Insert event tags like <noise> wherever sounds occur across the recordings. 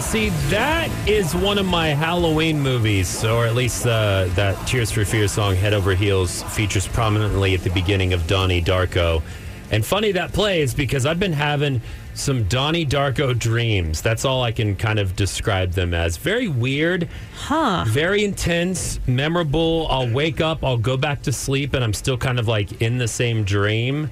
Now, see, that is one of my Halloween movies, or at least uh, that Tears for Fears song, Head Over Heels, features prominently at the beginning of Donnie Darko. And funny that plays because I've been having some Donnie Darko dreams. That's all I can kind of describe them as. Very weird, Huh. very intense, memorable. I'll wake up, I'll go back to sleep, and I'm still kind of like in the same dream.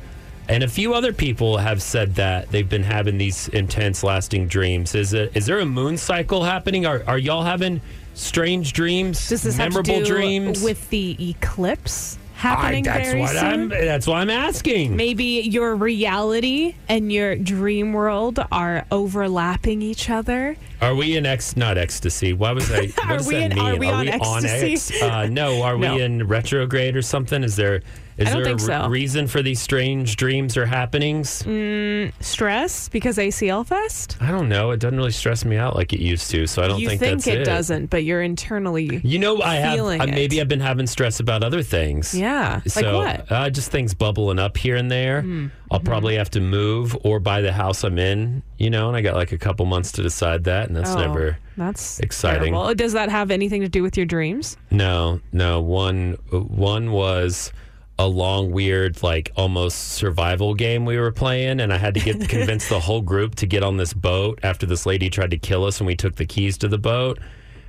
And a few other people have said that they've been having these intense, lasting dreams. Is it? Is there a moon cycle happening? Are Are y'all having strange dreams? Does this memorable have to do dreams? with the eclipse I, happening that's very what soon? I'm. That's what I'm asking. Maybe your reality and your dream world are overlapping each other. Are we in ex? Not ecstasy. Why was I? <laughs> What Are does we that in- mean? are we on ecstasy? ex- uh, no. Are <laughs> No. we in retrograde or something? Is there? Is I don't there think a re- so. reason for these strange dreams or happenings? Stress because ACL Fest? I don't know. It doesn't really stress me out like it used to. So I don't you think, think, that's it, it doesn't, but you're internally. You know, I have. feeling Uh, maybe. I've been having stress about other things. Yeah. Like what? Hmm. Uh, just things bubbling up here and there. I'll probably have to move or buy the house I'm in. You know, and I got like a couple months to decide that, and that's Oh, never. That's exciting. terrible. Does that have anything to do with your dreams? No, no. One one was a long, weird, like almost survival game we were playing, and I had to get <laughs> convince the whole group to get on this boat after this lady tried to kill us, and we took the keys to the boat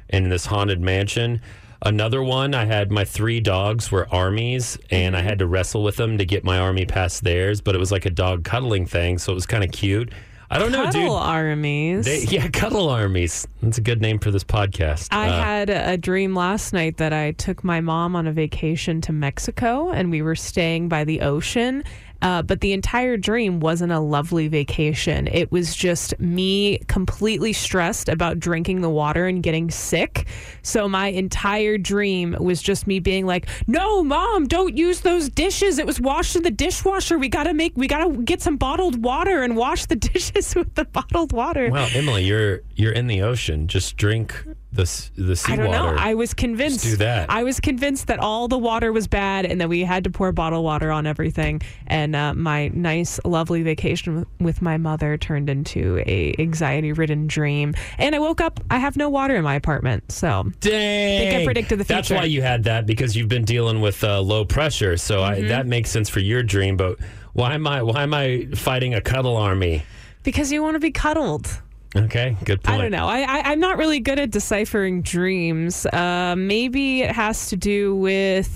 in this haunted mansion. Another one, I had my three dogs were armies, and I mm-hmm. had to wrestle with them to get my army past theirs, but it was like a dog cuddling thing, so it was kind of cute. I don't know, Cuddle dude. armies. They, yeah, cuddle armies. That's a good name for this podcast. I Uh, had a a dream last night that I took my mom on a vacation to Mexico and we were staying by the ocean. Uh, but the entire dream wasn't a lovely vacation. It was just me completely stressed about drinking the water and getting sick. So my entire dream was just me being like, "No, mom, don't use those dishes. It was washed in the dishwasher. We gotta make, we gotta get some bottled water and wash the <laughs> dishes with the bottled water." Well, Emily, you're you're in the ocean. Just drink the the I don't know. I was convinced. do that. I was convinced that all the water was bad and that we had to pour bottled water on everything. And uh, my nice, lovely vacation with- my mother turned into a anxiety-ridden dream. And I woke up. I have no water in my apartment. So Dang. I predicted the future. That's why you had that because you've been dealing with uh, low pressure. So Mm-hmm. that makes sense for your dream. But why am I why am I fighting a cuddle army? because you want to be cuddled. Okay, good point. I don't know. I, I I'm not really good at deciphering dreams. Uh, maybe it has to do with.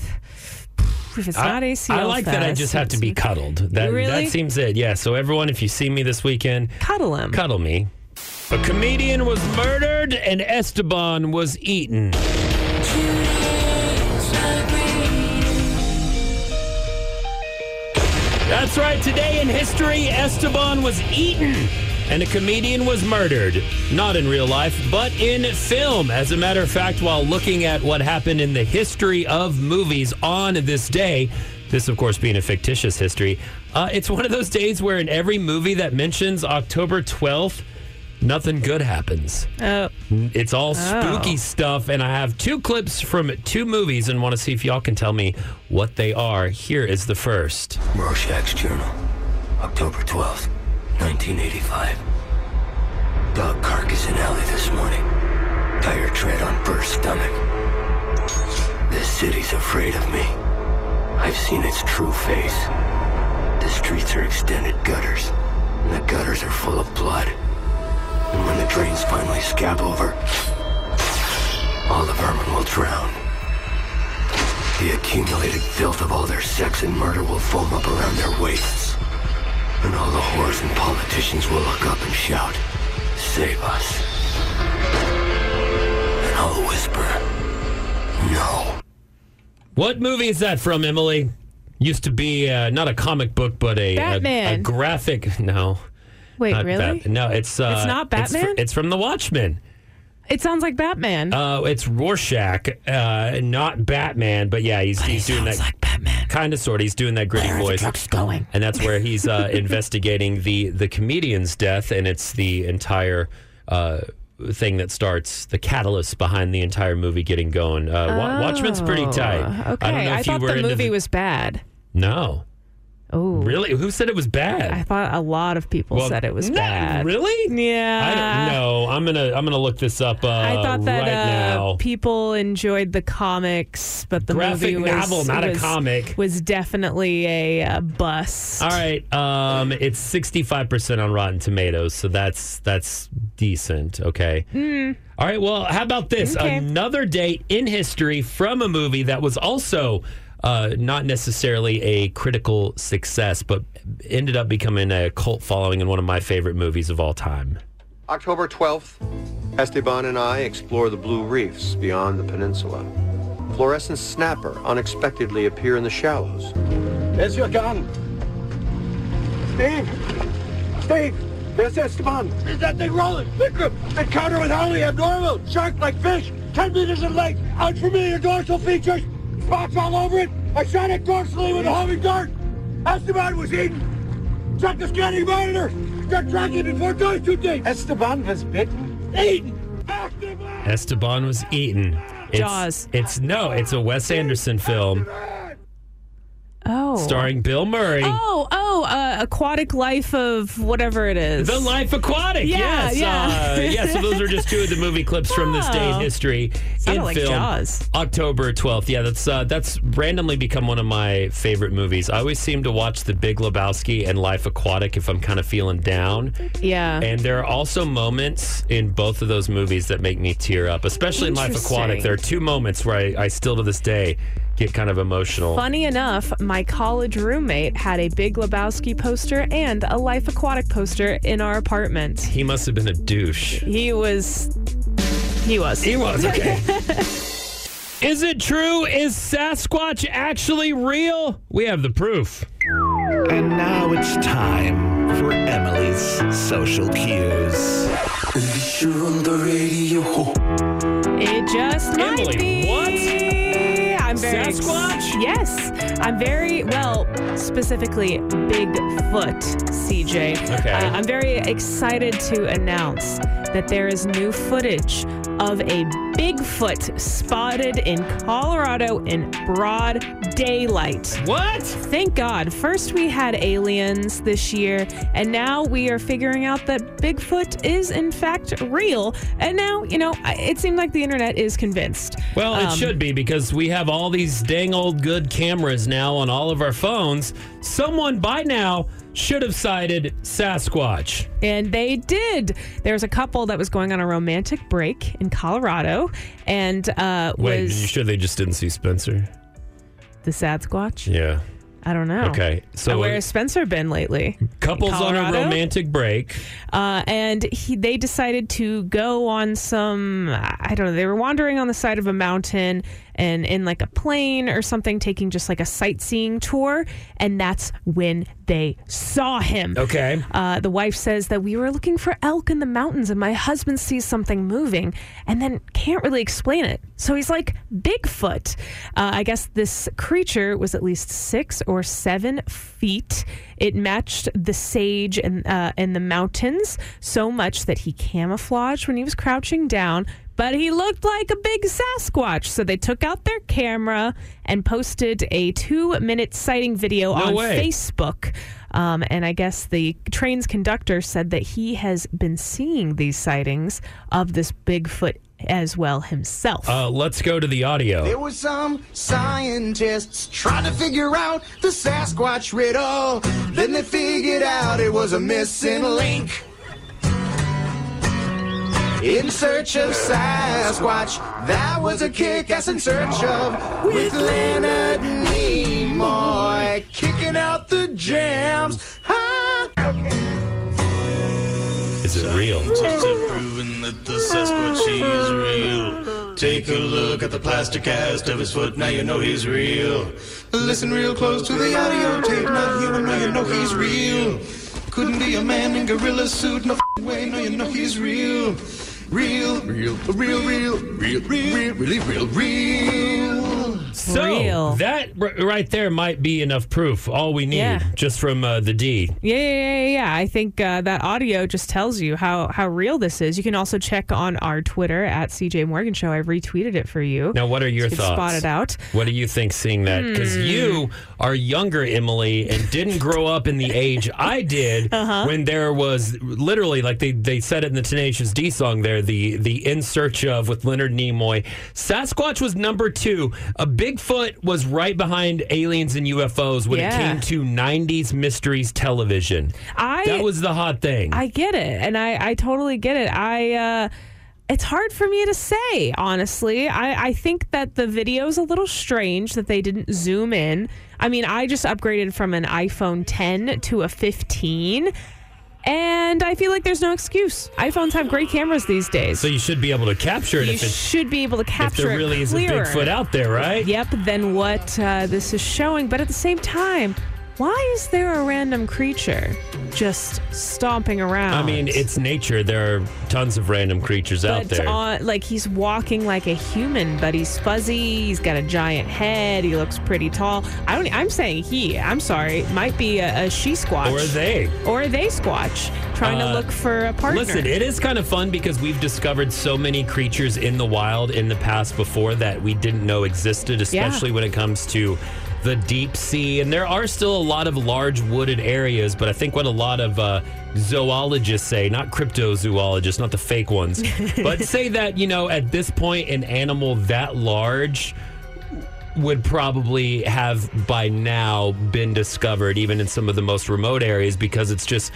If it's I, not ACL, I like that I just have to be cuddled. That Really? that seems it. Yeah. So everyone, if you see me this weekend, cuddle him. cuddle me. A comedian was murdered and Esteban was eaten. That's right. Today in history, Esteban was eaten and a comedian was murdered. Not in real life, but in film. As a matter of fact, while looking at what happened in the history of movies on this day, this, of course, being a fictitious history, uh, it's one of those days where in every movie that mentions October 12th, nothing good happens. Oh. It's all spooky Oh. stuff, and I have two clips from two movies and want to see if y'all can tell me what they are. Here is the first. Rorschach's Journal, October 12th, 1985. Dog carcass in alley this morning. Tire tread on burst stomach. This city's afraid of me. I've seen its true face. The streets are extended gutters, and the gutters are full of blood. And when the drains finally scab over, all the vermin will drown. The accumulated filth of all their sex and murder will foam up around their waists. And all the whores and politicians will look up and shout, Save us. And I'll whisper, No. What movie is that from, Emily? Used to be uh, not a comic book, but a, a, a Batman. graphic. No. Wait, not really? Bat- no, it's uh, It's not fr- Batman? It's, from The Watchmen. It sounds like Batman. Uh, it's Rorschach, uh, not Batman, but yeah, he's he's doing that like Batman. kind of sort. He's doing that gritty voice. going? and that's where he's uh, <laughs> investigating the the comedian's death, and it's the entire uh, thing that starts the catalyst behind the entire movie getting going. Uh, Wa- Watchmen's pretty tight. Oh, Okay, I don't know if you thought were the into movie was bad. no. Oh, Really? Who said it was bad? I thought a lot of people Well, said it was no, bad. Really? Yeah. I don't know. I'm gonna I'm gonna look this up. Uh, I thought that right uh, people enjoyed the comics, but the Graphic movie was, novel, not a comic. was definitely a uh, bust. All right, um, it's 65 percent on Rotten Tomatoes, so that's that's decent. Okay. All right. Well, how about this? Okay. Another day in history from a movie that was also uh, not necessarily a critical success, but ended up becoming a cult following in one of my favorite movies of all time. October 12th, Esteban and I explore the blue reefs beyond the peninsula. Fluorescent snapper unexpectedly appear in the shallows. There's your gun. Steve! Steve! There's Esteban! Is that thing rolling? Vikram! Encounter with highly abnormal! Shark like fish! 10 meters in length! Unfamiliar dorsal features! Spots all over it! I shot it dorsally with a homing dart! Esteban was eaten! Check the scanning monitor! Start tracking before it goes too deep! Esteban was bitten? Eaten! Esteban! Esteban was eaten. It's, Jaws. It's no, it's a Wes Anderson film Oh. starring Bill Murray. Oh, oh, uh, aquatic life of whatever it is. The Life Aquatic. Yeah, yes. yeah. Uh, yeah. So those are just two of the movie <laughs> clips from this day in Oh. history Sounded in like film. Jaws. October twelfth. Yeah, that's uh, that's randomly become one of my favorite movies. I always seem to watch The Big Lebowski and Life Aquatic if I'm kind of feeling down. Yeah. And there are also moments in both of those movies that make me tear up, especially in Life Aquatic. There are two moments where I, I still to this day get kind of emotional. Funny enough, my college roommate had a Big Lebowski poster and a Life Aquatic poster in our apartment. He must have been a douche. He was. He was. He was, okay. <laughs> Is it true? Is Sasquatch actually real? We have the proof. And now it's time for Emily's social cues. You're on the radio. It just might Emily, be. what? I'm very Sasquatch? yes, I'm very well. Specifically, Bigfoot, CJ. Okay. Uh, I'm very excited to announce that there is new footage of a Bigfoot spotted in Colorado in broad daylight. What? Thank God. First, we had aliens this year, and now we are figuring out that Bigfoot is, in fact, real. And now, you know, it seemed like the internet is convinced. Well, it Um, should be because we have all these dang old good cameras now on all of our phones. Someone by now should have sighted Sasquatch. And they did. There's a couple that was going on a romantic break in Colorado, and uh, Wait, was you sure they just didn't see Spencer? the Sasquatch? Yeah. I don't know. Okay. So where has Spencer been lately? couples on a romantic break. Uh, and he, they decided to go on some, I don't know, they were wandering on the side of a mountain and in like a plane or something, taking just like a sightseeing tour. And that's when they saw him. Okay. Uh, the wife says that we were looking for elk in the mountains and my husband sees something moving and then can't really explain it. So he's like, Bigfoot. Uh, I guess this creature was at least six or seven feet. It matched the sage in, uh, in the mountains so much that he camouflaged when he was crouching down. But he looked like a big Sasquatch. So they took out their camera and posted a two minute sighting video No on way. Facebook. Um, and I guess the train's conductor said that he has been seeing these sightings of this Bigfoot as well himself. Uh, let's go to the audio. There was some scientists trying to figure out the Sasquatch riddle. Then they figured out it was a missing link. In search of Sasquatch, that was a kick-ass in search of with Leonard Nimoy kicking out the jams. Is it real? proving that the Sasquatch is real. Take a look at the plaster cast of his foot, now you know he's real. Listen real close to the audio tape, not human, now you know he's real. Couldn't be a man in gorilla suit, no f***ing way, now you know he's real. Real, real, real, real, real, real, really real, real. So real. that r- right there might be enough proof. All we need, Yeah. just from uh, the D. Yeah, yeah, yeah, yeah. I think uh, that audio just tells you how how real this is. You can also check on our Twitter at CJ Morgan Show. I've retweeted it for you. Now, what are your You can thoughts? Spot it out. What do you think seeing that? Because Hmm. you are younger, Emily, and didn't grow up in the age <laughs> I did Uh-huh. when there was literally, like they, they said it in the Tenacious D song there, the, the In Search of with Leonard Nimoy. Sasquatch was number two. A Bigfoot was right behind aliens and UFOs when Yeah. it came to 90s mysteries television. I that was the hot thing. I get it, and I I totally get it. I. uh it's hard for me to say, honestly. I, I think that the video is a little strange that they didn't zoom in. I mean, I just upgraded from an iPhone 10 to a 15, and I feel like there's no excuse. iPhones have great cameras these days. so you should be able to capture it you if it's should be able to capture if capture there really it is a. Bigfoot out there, right? Yep, than what uh, this is showing. But at the same time, why is there a random creature just stomping around? I mean, it's nature. There are tons of random creatures out there. on like he's walking like a human, but he's fuzzy. He's got a giant head. He looks pretty tall. I don't. I'm saying he. I'm sorry. Might be a, a she squatch or they. or a they squatch trying to Uh, look for a partner. Listen, it is kind of fun because we've discovered so many creatures in the wild in the past before that we didn't know existed, especially when it comes to the deep sea. And there are still a lot of large wooded areas, but I think what a lot of uh, zoologists say, not cryptozoologists, not the fake ones, <laughs> but say that, you know, at this point, an animal that large would probably have by now been discovered even in some of the most remote areas because it's just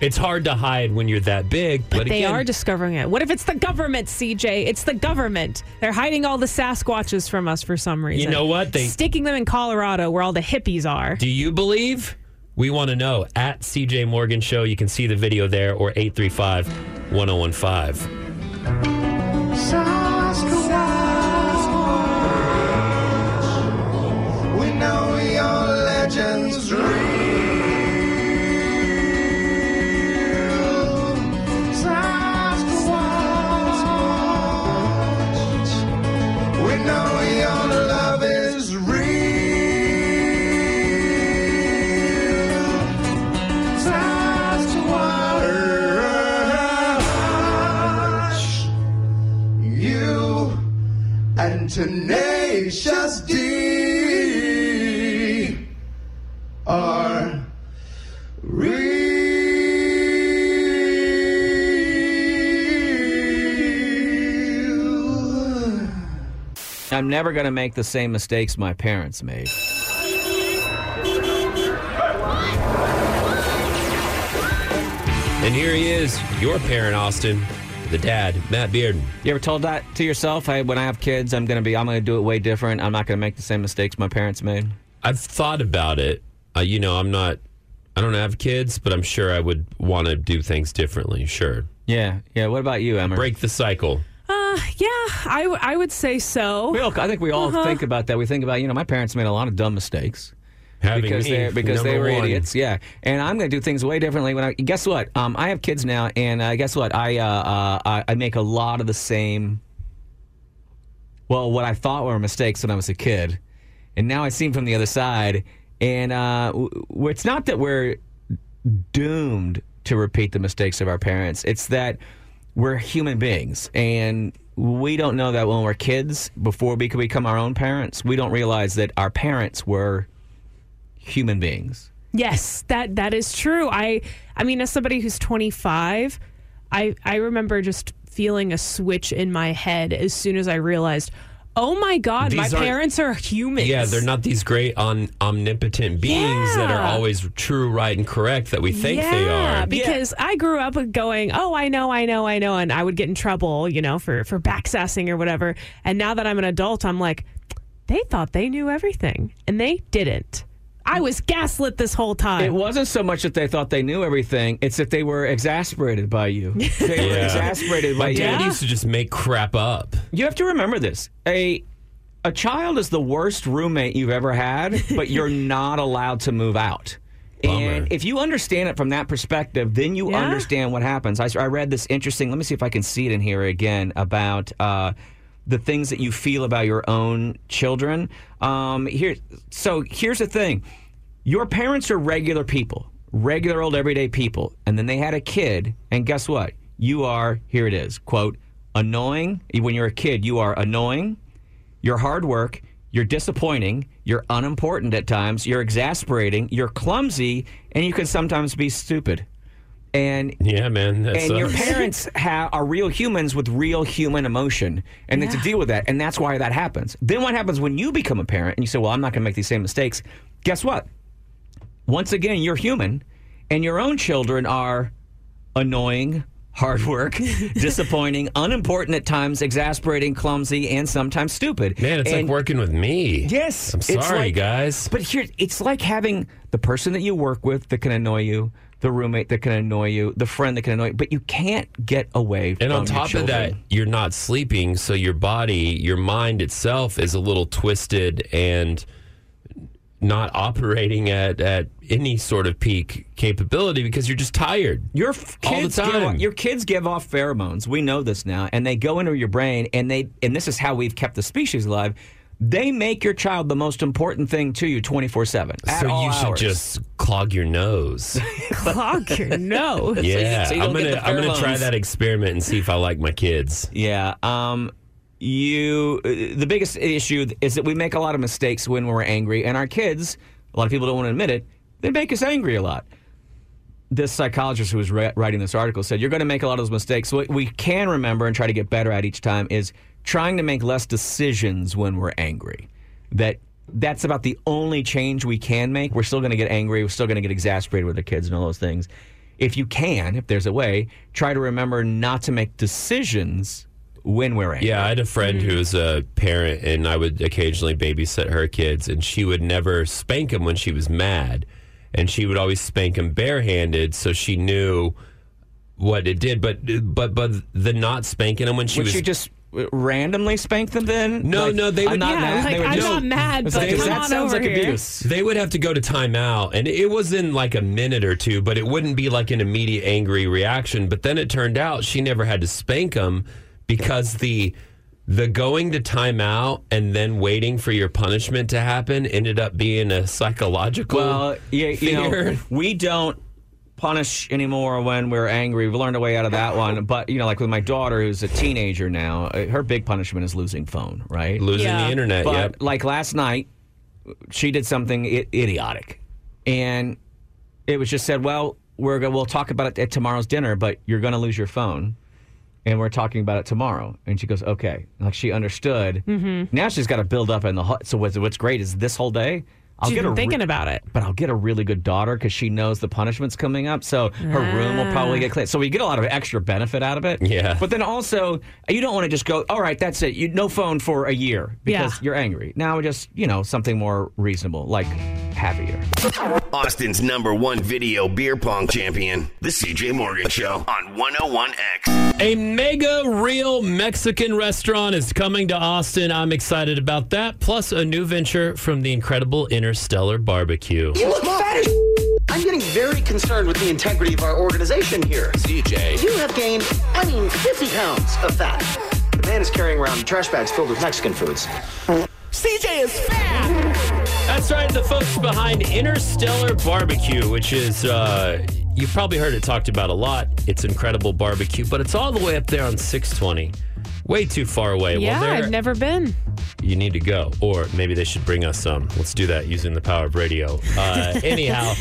it's hard to hide when you're that big but, But they again, are discovering it. What if it's the government, CJ? It's the government. They're hiding all the Sasquatches from us for some reason. You know what? They- sticking them in Colorado where all the hippies are. do you believe we want to know at cj morgan show you can see the video there or 835 1015 I'm never going to make the same mistakes my parents made. and here he is your parent austin the dad matt bearden You ever told that to yourself? Hey, when I have kids, I'm going to be, I'm going to do it way different. I'm not going to make the same mistakes my parents made. i've thought about it uh, you know i'm not i don't have kids but i'm sure i would want to do things differently sure Yeah, yeah. What about you, Emma? break the cycle <sighs> yeah, I, w- I would say so. We all, I think we all Uh-huh. think about that. We think about, you know, my parents made a lot of dumb mistakes. having because they because they were one. idiots. Yeah, and I'm going to do things way differently. When I guess what, um, I have kids now, and uh, guess what, I, uh, uh, I I make a lot of the same. Well, what I thought were mistakes when I was a kid, and now I see them from the other side, and uh, w- w- it's not that we're doomed to repeat the mistakes of our parents. It's that we're human beings, and we don't know that when we're kids, before we could become our own parents, we don't realize that our parents were human beings. Yes, that that is true. I I mean, as somebody who's 25, I I remember just feeling a switch in my head as soon as I realized, oh my god, my These aren't- parents are humans. Yeah, they're not these great on, omnipotent beings that are always true, right, and correct that we think they are. Yeah, because I grew up going, oh, I know, I know, I know, and I would get in trouble, you know, for for backsassing or whatever. And now that I'm an adult, I'm like, they thought they knew everything, and they didn't. I was gaslit this whole time. It wasn't so much that they thought they knew everything; it's that they were exasperated by you. They were <laughs> Yeah. exasperated by My you. dad used to just make crap up. You have to remember this: a a child is the worst roommate you've ever had, but you're <laughs> not allowed to move out. Bummer. And if you understand it from that perspective, then you Yeah. understand what happens. I, I read this interesting. Let me see if I can see it in here again about uh, the things that you feel about your own children. Um, here, so here's the thing: your parents are regular people, regular old everyday people, and then they had a kid, and guess what? You are here. It is quote annoying. When you're a kid, you are annoying. You're hard work. You're disappointing. You're unimportant at times. You're exasperating. You're clumsy, and you can sometimes be stupid. And Yeah, man. That and your parents <laughs> ha- are real humans with real human emotion, and they have to deal with that, and that's why that happens. Then what happens when you become a parent and you say, "Well, I'm not going to make these same mistakes"? Guess what? Once again, you're human, and your own children are annoying, hard work, <laughs> disappointing, unimportant at times, exasperating, clumsy, and sometimes stupid. Man, it's And- like working with me. Yes, I'm sorry, like- guys. But here, it's like having the person that you work with that can annoy you, the roommate that can annoy you, the friend that can annoy you, but you can't get away from And on top of that, you're not sleeping, so your body, your mind itself is a little twisted and not operating at, at any sort of peak capability because you're just tired. Your f- all the kids, give time. off, your kids give off pheromones. We know this now, and they go into your brain, and they and this is how we've kept the species alive. They make your child the most important thing to you, twenty four seven. so you should just clog your nose. <laughs> Clog your nose. yeah, so you I'm don't get gonna the I'm gonna try that experiment and see if I like my kids. Yeah. Um, you. uh, The biggest issue is that we make a lot of mistakes when we're angry, and our kids. A lot of people don't want to admit it. They make us angry a lot. This psychologist who was ri- writing this article said you're going to make a lot of those mistakes. What we can remember and try to get better at each time is trying to make less decisions when we're angry. That that's about the only change we can make. We're still going to get angry. We're still going to get exasperated with our kids and all those things. If you can, if there's a way, try to remember not to make decisions when we're angry. Yeah, I had a friend who was a parent, and I would occasionally babysit her kids, and she would never spank them when she was mad, and she would always spank them barehanded, so she knew what it did. But but but the not spanking them when she was she just randomly spank them then? No, Like, no, they I'm would- not Yeah, mad. like, They would I'm just- not mad, but like, come that on sounds over like here. abuse. They would have to go to timeout, and it was in like a minute or two, but it wouldn't be like an immediate angry reaction. But then it turned out she never had to spank them because the the going to timeout and then waiting for your punishment to happen ended up being a psychological. Well, yeah, you know, we don't punish anymore when we're angry. We've learned a way out of that one. But you know, like with my daughter, who's a teenager now, uh, her big punishment is losing phone. Right? losing Yeah. the internet. But yep. like last night, she did something I- idiotic, and it was just said, "Well, we're go- we'll talk about it at tomorrow's dinner, but you're going to lose your phone." And we're talking about it tomorrow. And she goes, okay. Like she understood. Mm-hmm. Now she's got to build up in the. hu- So what's, what's great is this whole day. I'll She's get been a re- thinking about it. but I'll get a really good daughter because she knows the punishment's coming up. So her room will probably get ah. clean. So we get a lot of extra benefit out of it. Yeah. But then also, you don't want to just go, all right, that's it. You no phone for a year because Yeah. you're angry. Now just you know something more reasonable, like half a year. Austin's number one video beer pong champion, The CJ Morgan Show on 101X. A mega real Mexican restaurant is coming to Austin. I'm excited about that. Plus, a new venture from the incredible Interstellar Barbecue. You look fat as I'm getting very concerned with the integrity of our organization here. CJ. You have gained, I mean, 50 pounds of fat. The man is carrying around trash bags filled with Mexican foods. CJ is fat. That's right, the folks behind Interstellar Barbecue, which is, uh, you've probably heard it talked about a lot. It's incredible barbecue, but it's all the way up there on 620. Way too far away. Yeah, well, I've never been. you need to go. Or maybe they should bring us some. Let's do that using the power of radio. Uh, <laughs> anyhow,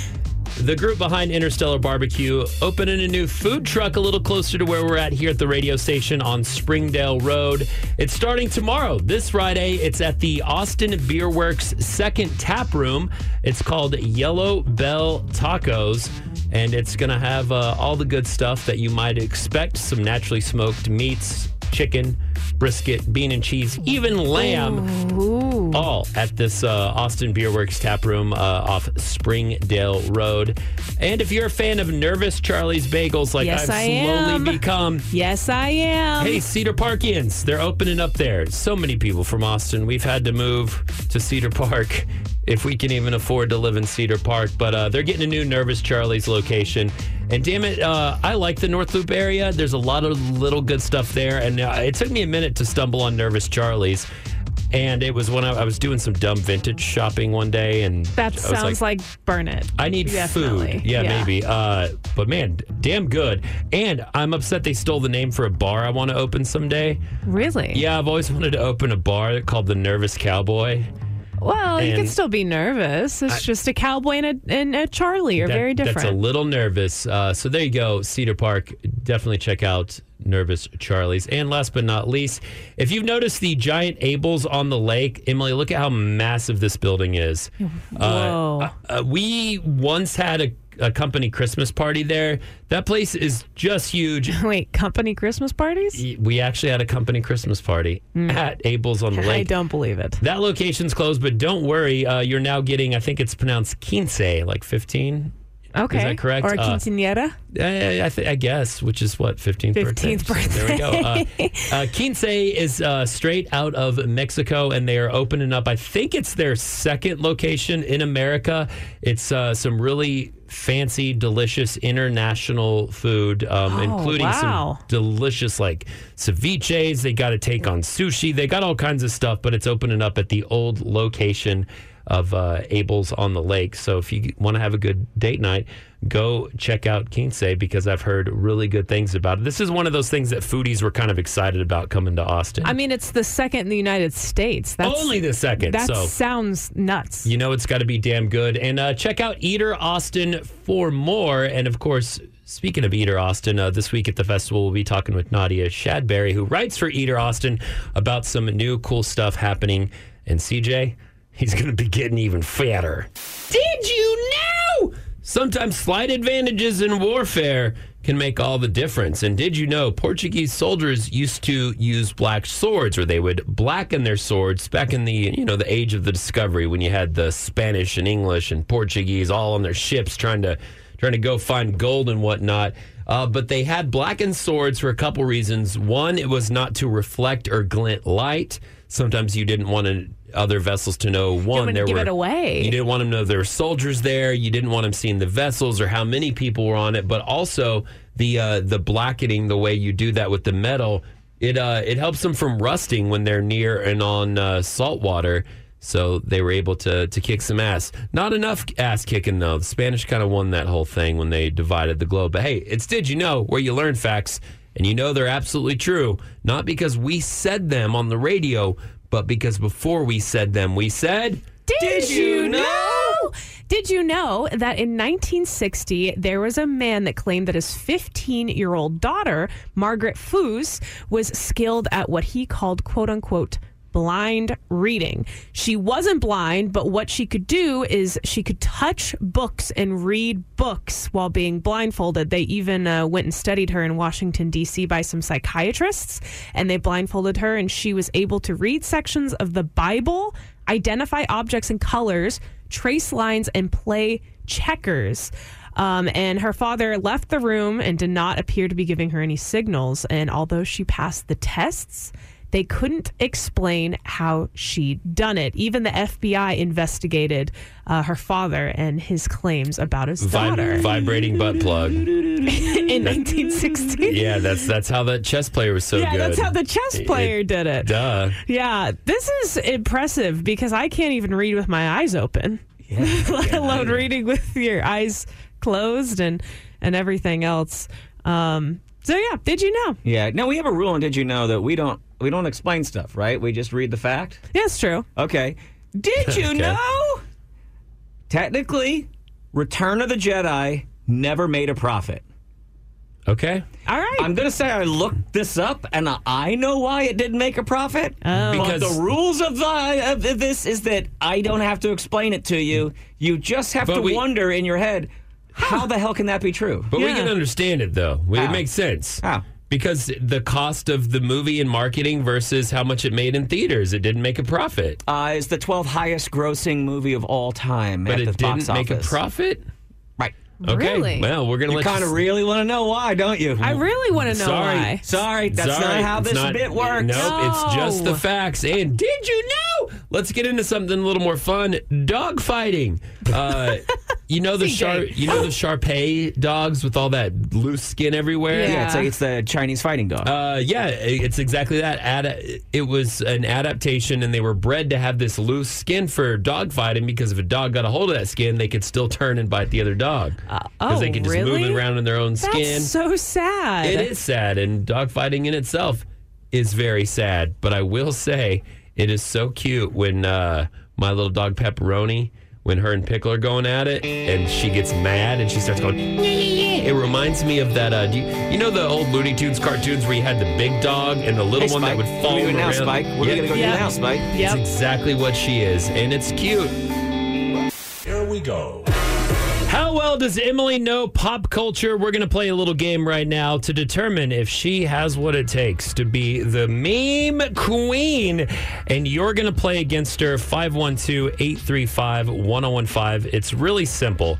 the group behind Interstellar Barbecue opening a new food truck a little closer to where we're at here at the radio station on Springdale Road. It's starting tomorrow, this Friday. It's at the Austin Beer Works second tap room. It's called Yellow Bell Tacos. And it's going to have uh, all the good stuff that you might expect some naturally smoked meats, chicken, brisket, bean and cheese, even lamb all at this uh, Austin Beer Works tap room uh, off Springdale Road. And if you're a fan of Nervous Charlie's Bagels, like Yes, I've I slowly am. become, Yes, I am. hey, Cedar Parkians, they're opening up there. So many people from Austin. We've had to move to Cedar Park if we can even afford to live in Cedar Park. But uh, they're getting a new Nervous Charlie's location. And damn it, uh, I like the North Loop area. There's a lot of little good stuff there. And uh, it took me a minute to stumble on Nervous Charlie's. And it was when I, I was doing some dumb vintage shopping one day, and That sounds like, burn it. I need Definitely. food. Yeah, maybe. Uh, but man, damn good. And I'm upset they stole the name for a bar I want to open someday. Really? Yeah, I've always wanted to open a bar called the Nervous Cowboy. Well, you can still be nervous. It's I- just a cowboy and a, and a Charlie are That- very different. That's a little nervous. Uh, so there you go, Cedar Park. Definitely check out Nervous Charlie's. And last but not least, if you've noticed the giant Abels on the lake, Emily, look at how massive this building is. Whoa. Uh, uh, we once had a, a company Christmas party there. That place is just huge. <laughs> Wait, company Christmas parties? We actually had a company Christmas party at Abel's on the <laughs> Lake. I don't believe it. That location's closed, but don't worry. Uh, you're now getting, I think it's pronounced quince, like 15. Okay. Is that correct? Or a Uh, quinceanera? I, I, th- I guess, which is what 15th, 15th birthday. So there we go. Uh, uh, Quince is uh, straight out of Mexico, and they are opening up. I think it's their second location in America. It's uh, some really fancy, delicious international food, um, Oh, including wow. some delicious like ceviches. They got to take on sushi. They got all kinds of stuff, but it's opening up at the old location of uh, Abel's on the lake. So if you want to have a good date night, go check out Quince because I've heard really good things about it. This is one of those things that foodies were kind of excited about coming to Austin. I mean, it's the second in the United States. That's Only the second, That so- sounds nuts. You know it's got to be damn good. And uh, check out Eater Austin for more. And of course, speaking of Eater Austin, uh, this week at the festival, we'll be talking with Nadia Chaudhury, who writes for Eater Austin about some new cool stuff happening. And CJ, he's going to be getting even fatter. Did you know? Sometimes slight advantages in warfare can make all the difference. And did you know Portuguese soldiers used to use black swords, or they would blacken their swords back in the you know the age of the discovery when you had the Spanish and English and Portuguese all on their ships trying to trying to go find gold and whatnot. Uh, but they had blackened swords for a couple reasons. One, it was not to reflect or glint light. Sometimes you didn't want to, other vessels to know. One, there give were it away. You didn't want them to know there were soldiers there. You didn't want them seeing the vessels or how many people were on it. But also the uh, the blackening, the way you do that with the metal, it uh, it helps them from rusting when they're near and on uh, salt water. So they were able to to kick some ass. Not enough ass kicking though. The Spanish kind of won that whole thing when they divided the globe. But hey, it's did you know where you learn facts and you know they're absolutely true. Not because we said them on the radio, but because before we said them, we said. Did, you know? Did you know that in 1960 there was a man that claimed that his 15 year old daughter, Margaret Foos, was skilled at what he called quote unquote blind reading. She wasn't blind, but what she could do is she could touch books and read books while being blindfolded. They even uh, went and studied her in Washington, D.C. by some psychiatrists, and they blindfolded her, and she was able to read sections of the Bible, identify objects and colors, trace lines, and play checkers. Um, and her father left the room and did not appear to be giving her any signals. And although she passed the tests, they couldn't explain how she'd done it. Even the FBI investigated uh, her father and his claims about his daughter vibrating butt plug. <laughs> in 1960. Yeah, that's that's how that chess player was so yeah, good. that's how the chess It- player did it. Duh. Yeah, this is impressive because I can't even read with my eyes open, yeah, <laughs> let alone reading with your eyes closed and and everything else. Um, so yeah, did you know? Yeah. No, we have a rule, and did you know that we don't we don't explain stuff, right? We just read the fact. Yeah, it's true. Okay. Did you Okay. know? Technically, Return of the Jedi never made a profit. Okay. All right. I'm gonna say I looked this up, and I know why it didn't make a profit. Oh. Because Because- the rules of, the, of this is that I don't have to explain it to you. You just have But to we- wonder in your head, how the hell can that be true? But we can understand it though. We- It makes sense. How? Because the cost of the movie and marketing versus how much it made in theaters, it didn't make a profit. Uh, is the 12th highest grossing movie of all time But at it the didn't make a profit? Right. Okay. Really? Well, we're going to You let kind of you really want to know why, don't you? I really want to know Sorry. why. Sorry, that's Sorry, not how this not- bit works. Nope, it's just the facts. And did you know? Let's get into something a little more fun. Dog fighting. Uh, <laughs> You know the CJ. Shar, you know the <gasps> Sharpei dogs with all that loose skin everywhere. Yeah. Yeah, it's like it's the Chinese fighting dog. Uh, yeah, it's exactly that. Ad- it was an adaptation, and they were bred to have this loose skin for dog fighting because if a dog got a hold of that skin, they could still turn and bite the other dog because oh, they could just really? move it around in their own That's skin. so sad. It is sad, and dog fighting in itself is very sad. But I will say, it is so cute when uh, my little dog Pepperoni, when her and Pickle are going at it, and she gets mad and she starts going. "Yeah, yeah, yeah." It reminds me of that. Uh, do you, you know the old Looney Tunes cartoons where you had the big dog and the little Hey, one that Spike. would What are follow we doing now, around? Spike? What are we Yeah. gonna go do Yeah. now, Spike? It's exactly what she is, and it's cute. Here we go. How well does Emily know pop culture? We're going to play a little game right now to determine if she has what it takes to be the meme queen. And you're going to play against her 512 835 1015. It's really simple.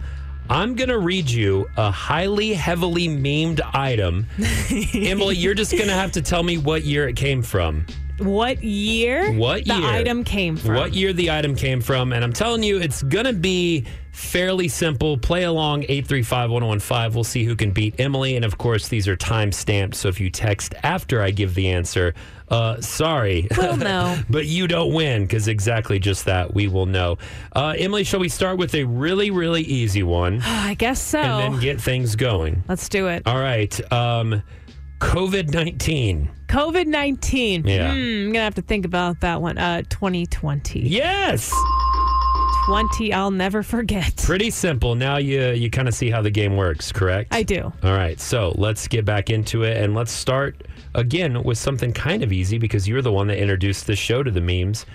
I'm going to read you a highly, heavily memed item. <laughs> Emily, you're just going to have to tell me what year it came from. What year? What the year? item came from? What year the item came from. And I'm telling you, it's going to be fairly simple. Play along 835 1015. We'll see who can beat Emily. And of course, these are time stamped. So if you text after I give the answer, uh, sorry. We'll <laughs> know. but you don't win because exactly just that. We will know. Uh, Emily, shall we start with a really, really easy one <sighs> I guess so. and then get things going? Let's do it. All right. Um, COVID 19. COVID 19. Yeah. Hmm, I'm going to have to think about that one. Uh, 2020. Yes. 20, I'll never forget. Pretty simple. Now you you kind of see how the game works, correct? I do. All right. So let's get back into it and let's start again with something kind of easy because you're the one that introduced this show to the memes.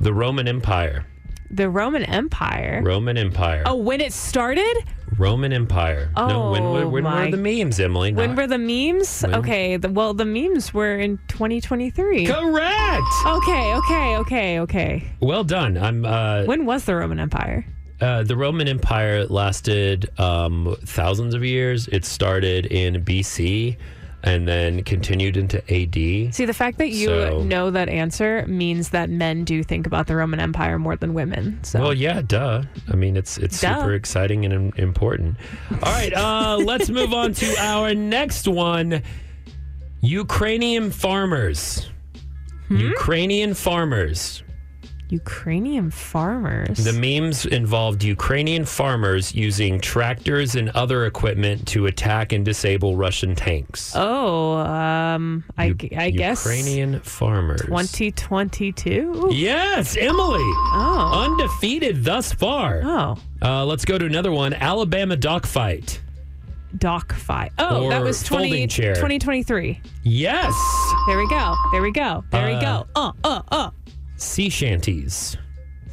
The Roman Empire. The Roman Empire. Roman Empire. Oh, when it started? Roman Empire. no, when, when, when my- were the memes, Emily? When Not- were the memes? When? Okay. The, well, the memes were in 2023. Correct. Okay, okay, okay, okay. well done. I'm uh, When was the Roman Empire? uh, the Roman Empire lasted um, thousands of years. It started in BC and then continued into AD. See, the fact that you So- know that answer means that men do think about the Roman Empire more than women. So Well, yeah, duh. I mean, it's it's Duh. super exciting and important. All right, uh, <laughs> let's move on to our next one. Ukrainian farmers. Hmm? Ukrainian farmers. Ukrainian farmers. The memes involved Ukrainian farmers using tractors and other equipment to attack and disable Russian tanks. oh, um, I, U- I guess Ukrainian farmers. 2022. Yes, Emily. Oh. Undefeated thus far. Oh, Uh, let's go to another one. Alabama dogfight. dock fight. Oh, that was 20, folding chair. 2023. Yes. There we go. There we go. There we Uh, go. Uh, uh, uh. Sea shanties.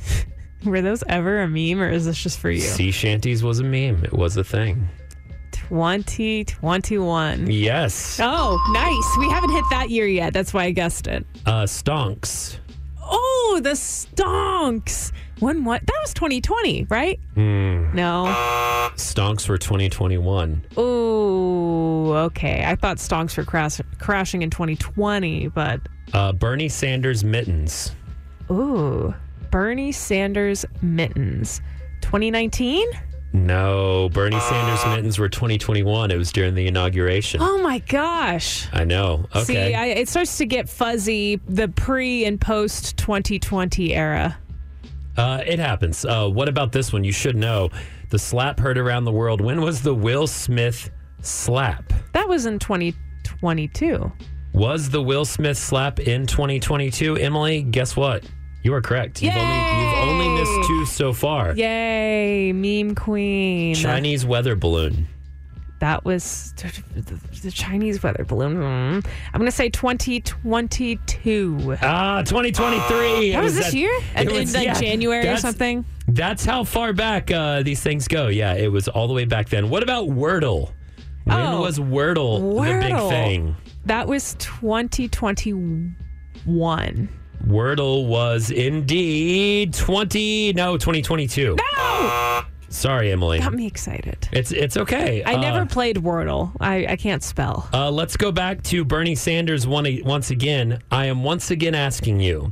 <laughs> Were those ever a meme or is this just for you? Sea shanties was a meme. It was a thing. 2021. Yes. Oh, nice. We haven't hit that year yet. That's why I guessed it. Uh, stonks. Oh, the stonks. When what? That was 2020, right? Hmm. No. Stonks were 2021. Ooh, okay. I thought stonks were crash- crashing in 2020, but Uh, Bernie Sanders mittens. Ooh, Bernie Sanders mittens. 2019? No, Bernie Sanders mittens were 2021. It was during the inauguration. Oh my gosh. I know. Okay. See, I, it starts to get fuzzy the pre and post 2020 era. uh, it happens. Uh, what about this one? You should know. The slap heard around the world. When was the Will Smith slap? That was in 2022. Was the Will Smith slap in 2022? Emily, guess what? You are correct. You've only you've only missed two so far. Yay, meme queen. Chinese weather balloon. That was the, Chinese weather balloon. I'm going to say 2022. Ah, 2023. That It was this that- year? it In- like, January or that's- something? That's how far back uh, these things go. Yeah, it was all the way back then. What about Wordle? When Oh, was Wordle, the big Wordle. thing? That was 2021. Wordle was indeed 20 no 2022. No! Sorry, Emily. Got me excited. It's it's okay. I Uh, never played Wordle. I, I can't spell. Uh, let's go back to Bernie Sanders one, once again. I am once again asking you.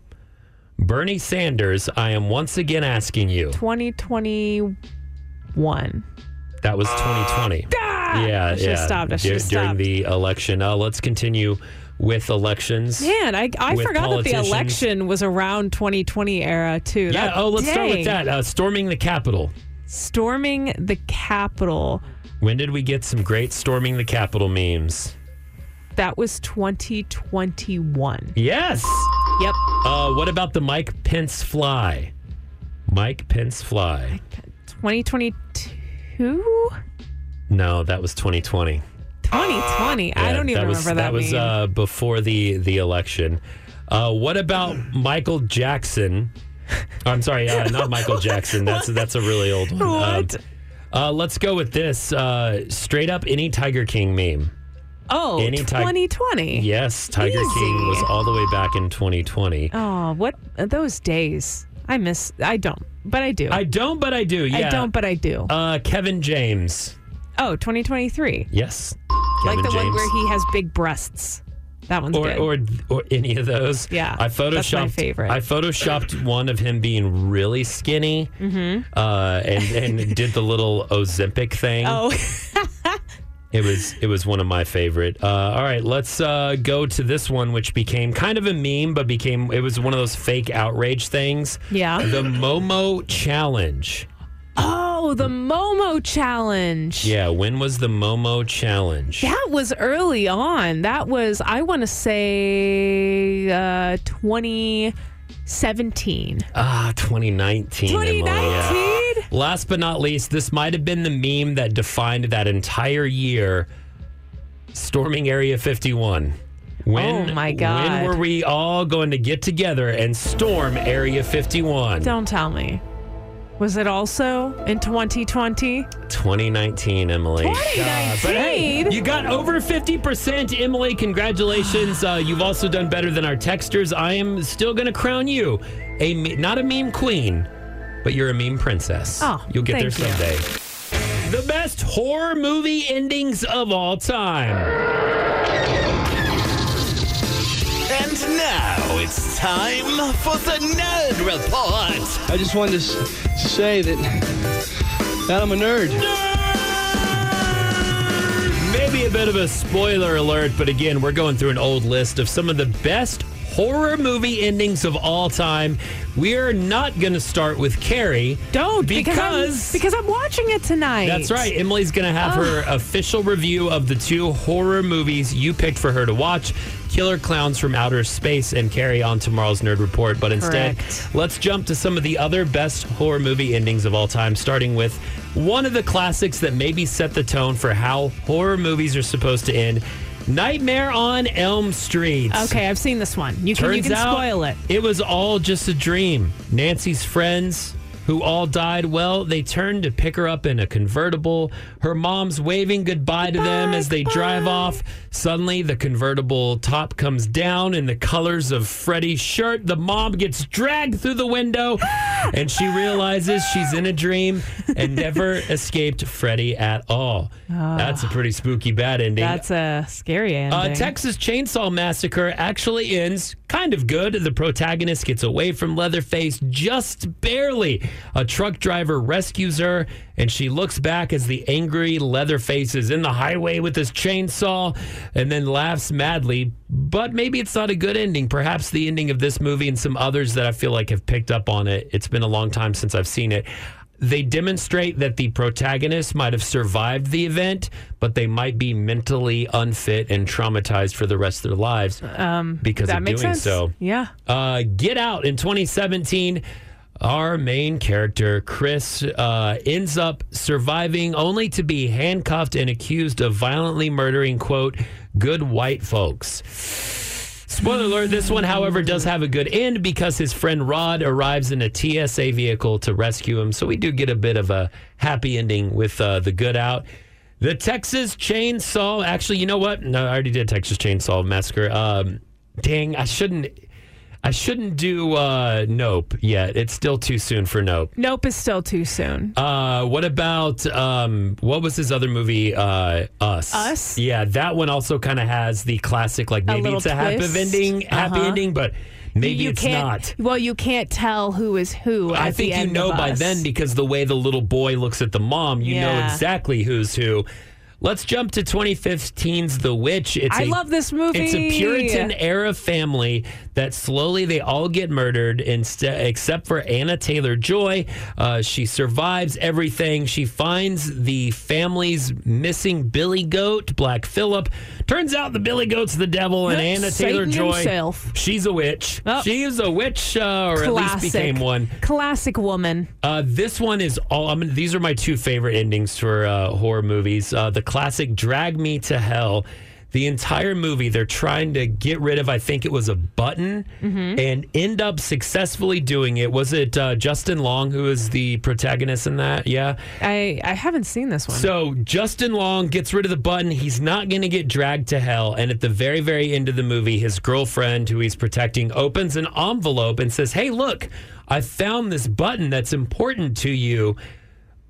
Bernie Sanders, I am once again asking you. 2021. That was 2020. Ah! yeah, I yeah. stopped. I should've during the election. Uh, let's continue with elections. Man, I, I forgot that the election was around 2020 era too. Yeah. That- oh, let's start with that. Uh, storming the Capitol. Storming the Capitol. When did we get some great storming the Capitol memes? That was 2021. Yes. Yep. Uh, what about the Mike Pence fly? Mike Pence fly. 2022? No, that was 2020. 2020. I don't even that was, remember that. That was uh, before the the election. Uh, what about Michael Jackson? I'm sorry, uh, not Michael <laughs> Jackson. That's that's a really old one. What? Um, uh, let's go with this. Uh, straight up, any Tiger King meme. oh, any ti- 2020. Yes, Tiger Easy. King was all the way back in 2020. Oh, what those days? I miss. I don't, but I do. I don't, but I do. Yeah, I don't, but I do. Uh, Kevin James. oh, 2023. Yes. like Kevin the one where he has big breasts. That one's or, good. or or any of those. Yeah, I photoshopped. that's my favorite. I photoshopped one of him being really skinny, Mhm. uh, and and did the little Ozempic thing. oh, <laughs> It was it was one of my favorite. Uh, all right, let's uh, go to this one, which became kind of a meme, but became it was one of those fake outrage things. Yeah. The Momo challenge. oh, the Momo challenge. Yeah, when was the Momo challenge? That was early on. That was, I want to say, uh, 2017. Ah, 2019. Emily, yeah. 2019? Last but not least, this might have been the meme that defined that entire year storming Area 51. When, Oh, my God. When were we all going to get together and storm Area 51? Don't tell me. Was it also in 2020? 2019, Emily. 2019? but hey, you got over 50%, Emily. Congratulations. Uh, you've also done better than our texters. I am still going to crown you a not a meme queen, but you're a meme princess. Oh, You'll get there thank you. someday. The best horror movie endings of all time. And now it's time for the Nerd Report. I just wanted to say that, that I'm a nerd. Maybe a bit of a spoiler alert, but again, we're going through an old list of some of the best horror movie endings of all time. We're not going to start with Carrie. Don't because because I'm, because I'm watching it tonight. That's right. Emily's going to have her official review of the two horror movies you picked for her to watch Killer Clowns from Outer Space and Carrie on tomorrow's Nerd Report. But instead, Correct. let's jump to some of the other best horror movie endings of all time, starting with one of the classics that maybe set the tone for how horror movies are supposed to end Nightmare on Elm Street. Okay, I've seen this one. You can, Turns you can spoil it. It was all just a dream. Nancy's friends, who all died, well, they turn to pick her up in a convertible. Her mom's waving goodbye, to them as they drive off. Suddenly, the convertible top comes down in the colors of Freddy's shirt. The mom gets dragged through the window, <gasps> and she realizes she's in a dream and never <laughs> escaped Freddy at all. That's a pretty spooky bad ending. That's a scary ending. Uh, Texas Chainsaw Massacre actually ends kind of good. The protagonist gets away from Leatherface just barely. A truck driver rescues her, and she looks back as the angry Leatherface is in the highway with his chainsaw and then laughs madly. But maybe it's not a good ending. Perhaps the ending of this movie and some others that I feel like have picked up on it. It's been a long time since I've seen it they demonstrate that the protagonist might have survived the event, but they might be mentally unfit and traumatized for the rest of their lives um, because that of makes doing sense. so. Yeah. Uh, Get Out in 2017. Our main character, Chris, uh, ends up surviving only to be handcuffed and accused of violently murdering, quote, good white folks. Spoiler alert, this one, however, does have a good end because his friend Rod arrives in a TSA vehicle to rescue him. So we do get a bit of a happy ending with uh, the good out. The Texas Chainsaw, actually, you know what? No, I already did Texas Chainsaw Massacre. Um, dang, I shouldn't. I shouldn't do uh, Nope yet. It's still too soon for Nope. Nope is still too soon. Uh, what about um, what was his other movie? Uh, Us. Us? Yeah, that one also kind of has the classic like maybe little it's a happy twist. ending, happy Uh-huh. ending, but Maybe you it's can't. Well, you can't tell who is who. I at think the you end know of by Us. then because the way the little boy looks at the mom, you know Yeah. exactly who's who. Let's jump to 2015's The Witch. It's I a- love this movie. It's a Puritan era family that slowly they all get murdered, instead, except for Anya Taylor-Joy. Uh, she survives everything. She finds the family's missing Billy Goat, Black Phillip. Turns out the Billy Goat's the devil, and Anya Taylor-Joy, himself. she's a witch. Oh. She is a witch, uh, or Classic. at least became one. Classic woman. Uh, this one is all. I mean, these are my two favorite endings for uh, horror movies. Uh, the classic "Drag Me to Hell." The entire movie, they're trying to get rid of. I think it was a button, Mm-hmm. and end up successfully doing it. Was it uh, Justin Long who is the protagonist in that? Yeah. I I haven't seen this one. So Justin Long gets rid of the button. He's not going to get dragged to hell. And at the very, very end of the movie, his girlfriend, who he's protecting, opens an envelope and says, Hey, look, I found this button that's important to you.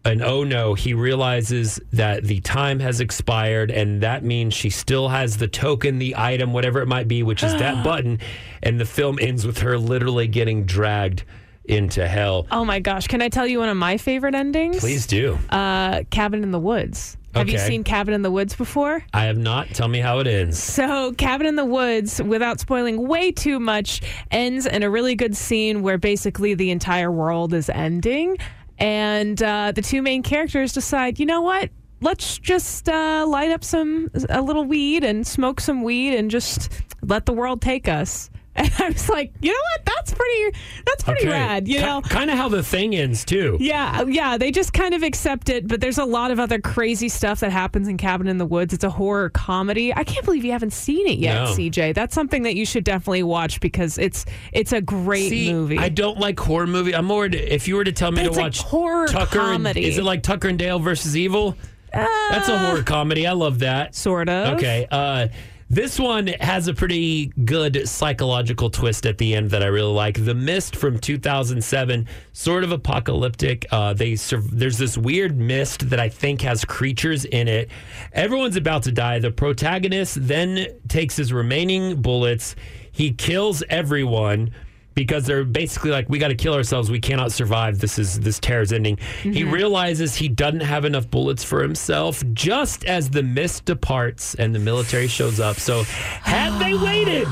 And oh no, he realizes that the time has expired, and that means she still has the token, the item, whatever it might be, which is that <gasps> button. And the film ends with her literally getting dragged into hell. oh my gosh, can I tell you one of my favorite endings? Please do. Uh, Cabin in the Woods. Have you seen Cabin in the Woods before? I have not. Tell me how it ends. So, Cabin in the Woods, without spoiling way too much, ends in a really good scene where basically the entire world is ending. And uh, the two main characters decide, you know what? Let's just uh, light up some a little weed and smoke some weed and just let the world take us. <laughs> And I was like, you know what? That's pretty. That's pretty rad. You know, kind of how the thing ends too. yeah, yeah, they just kind of accept it, but there's a lot of other crazy stuff that happens in Cabin in the Woods. It's a horror comedy. I can't believe you haven't seen it yet, No. CJ. That's something that you should definitely watch because it's it's a great See, movie. I don't like horror movie. I'm more. If you were to tell me But to it's like watch horror Tucker, and- comedy. is it like Tucker and Dale versus Evil? That's a horror comedy. I love that. Sort of. Okay. Uh, this one has a pretty good psychological twist at the end that I really like. The Mist from 2007, sort of apocalyptic. Uh, they there's this weird mist that I think has creatures in it. Everyone's about to die. The protagonist then takes his remaining bullets. He kills everyone because they're basically like, we got to kill ourselves. We cannot survive. This is this terror's ending. He Mhm. realizes he doesn't have enough bullets for himself just as the mist departs and the military shows up. So had they waited.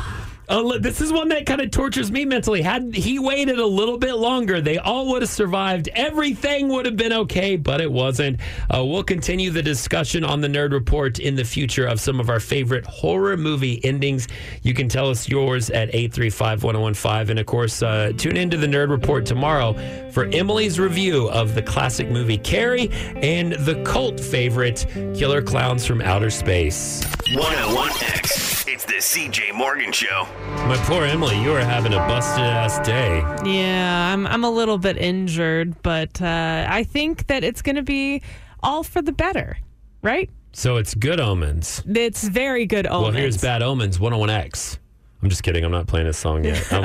Li- this is one that kind of tortures me mentally. Had he waited a little bit longer, they all would have survived. Everything would have been okay, but it wasn't. Uh, we'll continue the discussion on the Nerd Report in the future of some of our favorite horror movie endings. You can tell us yours at 835 1015. And of course, uh, tune into the Nerd Report tomorrow for Emily's review of the classic movie Carrie and the cult favorite Killer Clowns from Outer Space. 101X. It's the CJ Morgan Show. My poor Emily, you are having a busted ass day. Yeah, I'm I'm a little bit injured, but uh, I think that it's going to be all for the better, right? So it's good omens. It's very good omens. Well, here's Bad Omens 101X. I'm just kidding. I'm not playing this song yet. I'm-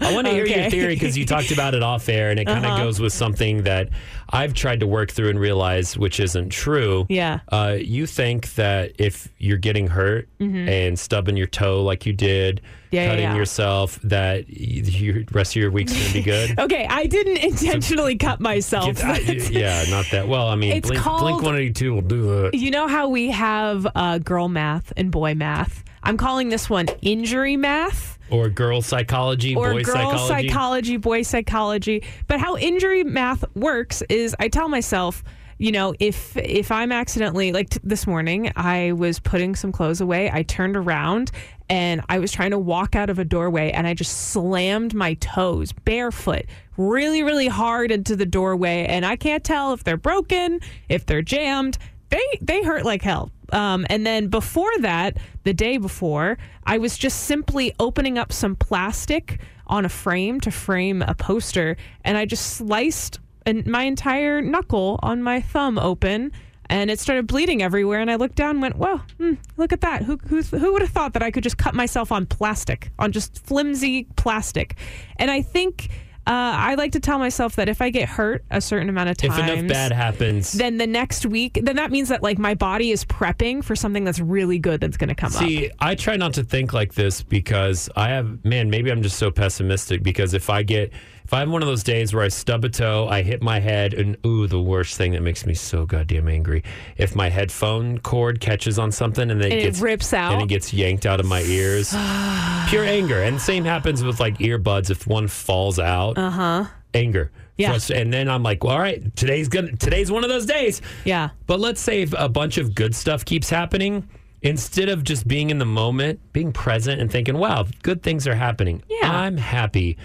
I want to hear your theory because you talked about it off air, and it kind of Uh-huh. goes with something that I've tried to work through and realize which isn't true. Yeah. Uh, you think that if you're getting hurt Mhm. and stubbing your toe like you did, Yeah, yeah, cutting yeah. yourself, that your rest of your week's going to be good? <laughs> Okay, I didn't intentionally cut myself. I- <laughs> yeah, not that. Well, I mean, Blink, called- Blink 182 will do that. You know how we have uh, girl math and boy math? I'm calling this one injury math. Or girl psychology, or boy girl psychology. psychology, boy psychology. But how injury math works is I tell myself, you know, if if I'm accidentally like t- this morning, I was putting some clothes away. I turned around and I was trying to walk out of a doorway and I just slammed my toes barefoot really really hard into the doorway and I can't tell if they're broken, if they're jammed. They they hurt like hell. Um, and then before that, the day before, I was just simply opening up some plastic on a frame to frame a poster, and I just sliced an, my entire knuckle on my thumb open, and it started bleeding everywhere. And I looked down, and went, "Whoa, hmm, look at that! Who who who would have thought that I could just cut myself on plastic, on just flimsy plastic?" And I think Uh, I like to tell myself that if I get hurt a certain amount of time. If enough bad happens, then the next week, then that means that like my body is prepping for something that's really good that's going to come up. See, I try not to think like this because I have, man, maybe I'm just so pessimistic because if I get, if I have one of those days where I stub a toe, I hit my head, and ooh, the worst thing that makes me so goddamn angry. If my headphone cord catches on something and, then And it gets, rips out? and it gets yanked out of my ears, <sighs> pure anger. And same happens with like earbuds. If one falls out, Uh huh. anger. Yeah. Frust- and then I'm like, well, all right, today's gonna today's one of those days. Yeah. But let's say if a bunch of good stuff keeps happening, instead of just being in the moment, being present and thinking, wow, good things are happening. Yeah. I'm happy.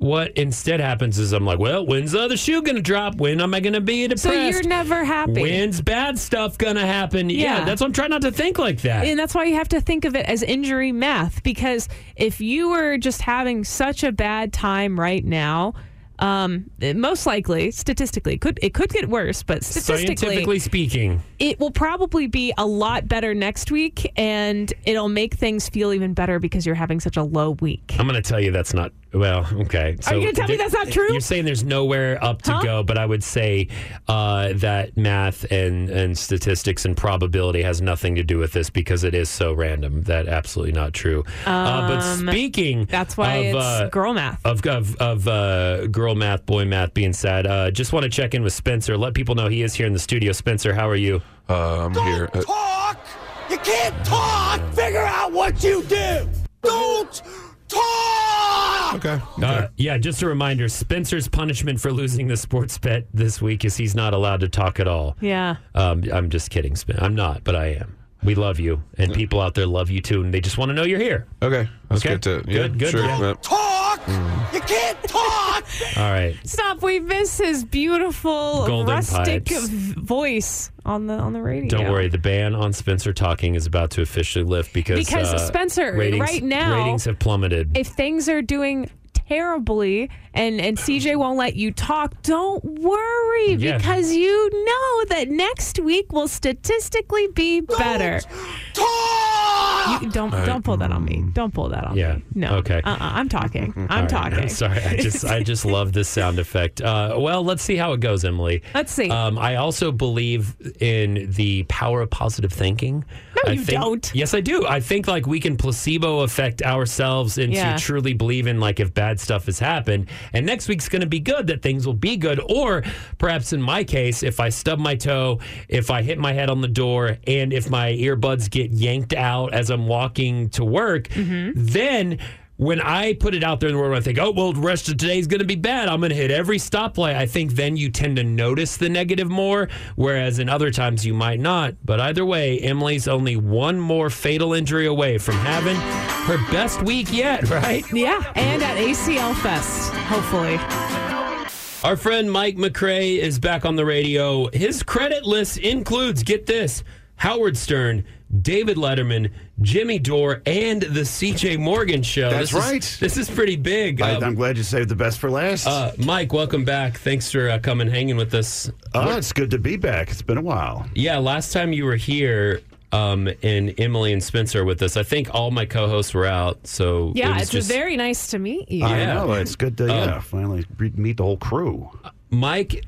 What instead happens is I'm like, well, when's the other shoe gonna drop? When am I gonna be depressed? So you're never happy. When's bad stuff gonna happen? Yeah. Yeah. that's what I'm trying not to think like that. And that's why you have to think of it as injury math because if you were just having such a bad time right now, um, most likely, statistically, it could it could get worse, but statistically, Scientifically speaking, it will probably be a lot better next week, and it'll make things feel even better because you're having such a low week. I'm going to tell you that's not well. Okay, Are you gonna tell me that's not true? You're saying there's nowhere up to Huh? go, but I would say uh, that math and and statistics and probability has nothing to do with this because it is so random. That absolutely not true. uh, but Um, speaking, that's why of, it's uh, girl math. of of, of uh, girl math, boy math being said. Uh, just want to check in with Spencer. Let people know he is here in the studio. Spencer, how are you? Uh, I'm here. Talk! You can't talk! Figure out what you do! Don't talk! Okay. Uh, yeah, just a reminder Spencer's punishment for losing the sports bet this week is he's not allowed to talk at all. Yeah. Um, I'm just kidding, Spen. I'm not, but I am. We love you, and people out there love you too, and they just want to know you're here. Okay. That's Okay. good to. Yeah, Good, good, Sure. yeah. yeah. Talk! You can't talk! <laughs> All right. Stop! We miss his beautiful Golden rustic pipes. voice on the on the radio. Don't worry, the ban on Spencer talking is about to officially lift because Because, uh, Spencer, ratings, right now- ratings have plummeted. if things are doing terribly and and CJ won't let you talk, don't worry Yeah. because you know that next week will statistically be better. Talk! You, don't Uh, don't pull that on me. Don't pull that on Yeah. me. No. Okay. Uh-uh, I'm talking. <laughs> I'm right. talking. <laughs> Sorry, I just I just <laughs> love this sound effect. Uh, well, let's see how it goes, Emily. Let's see. Um, I also believe in the power of positive thinking. No, I you think- don't. Yes, I do. I think like we can placebo affect ourselves into Yeah. truly believing like if bad stuff has happened, and next week's going to be good, that things will be good. Or perhaps in my case, if I stub my toe, if I hit my head on the door, and if my earbuds get yanked out as I'm walking to work, Mm-hmm. then when I put it out there in the world, I think, oh, well, the rest of today's going to be bad. I'm going to hit every stoplight. I think then you tend to notice the negative more, whereas in other times you might not. But either way, Emily's only one more fatal injury away from having her best week yet, <laughs> right? Yeah, and at ACL Fest, hopefully. Our friend Mike MacRae is back on the radio. His credit list includes, get this, Howard Stern, David Letterman, Jimmy Dore, and the CJ Morgan Show. That's This is- right. this is pretty big. I, Um, I'm glad you saved the best for last. Uh, Mike, welcome back. Thanks for uh, coming hanging with us. oh, it's good to be back. It's been a while. Yeah, last time you were here, um, and Emily and Spencer with us. I think all my co-hosts were out, so it Yeah, was it's just very nice to meet you. I Yeah. know. It's good to yeah, Um, finally re- meet the whole crew. Mike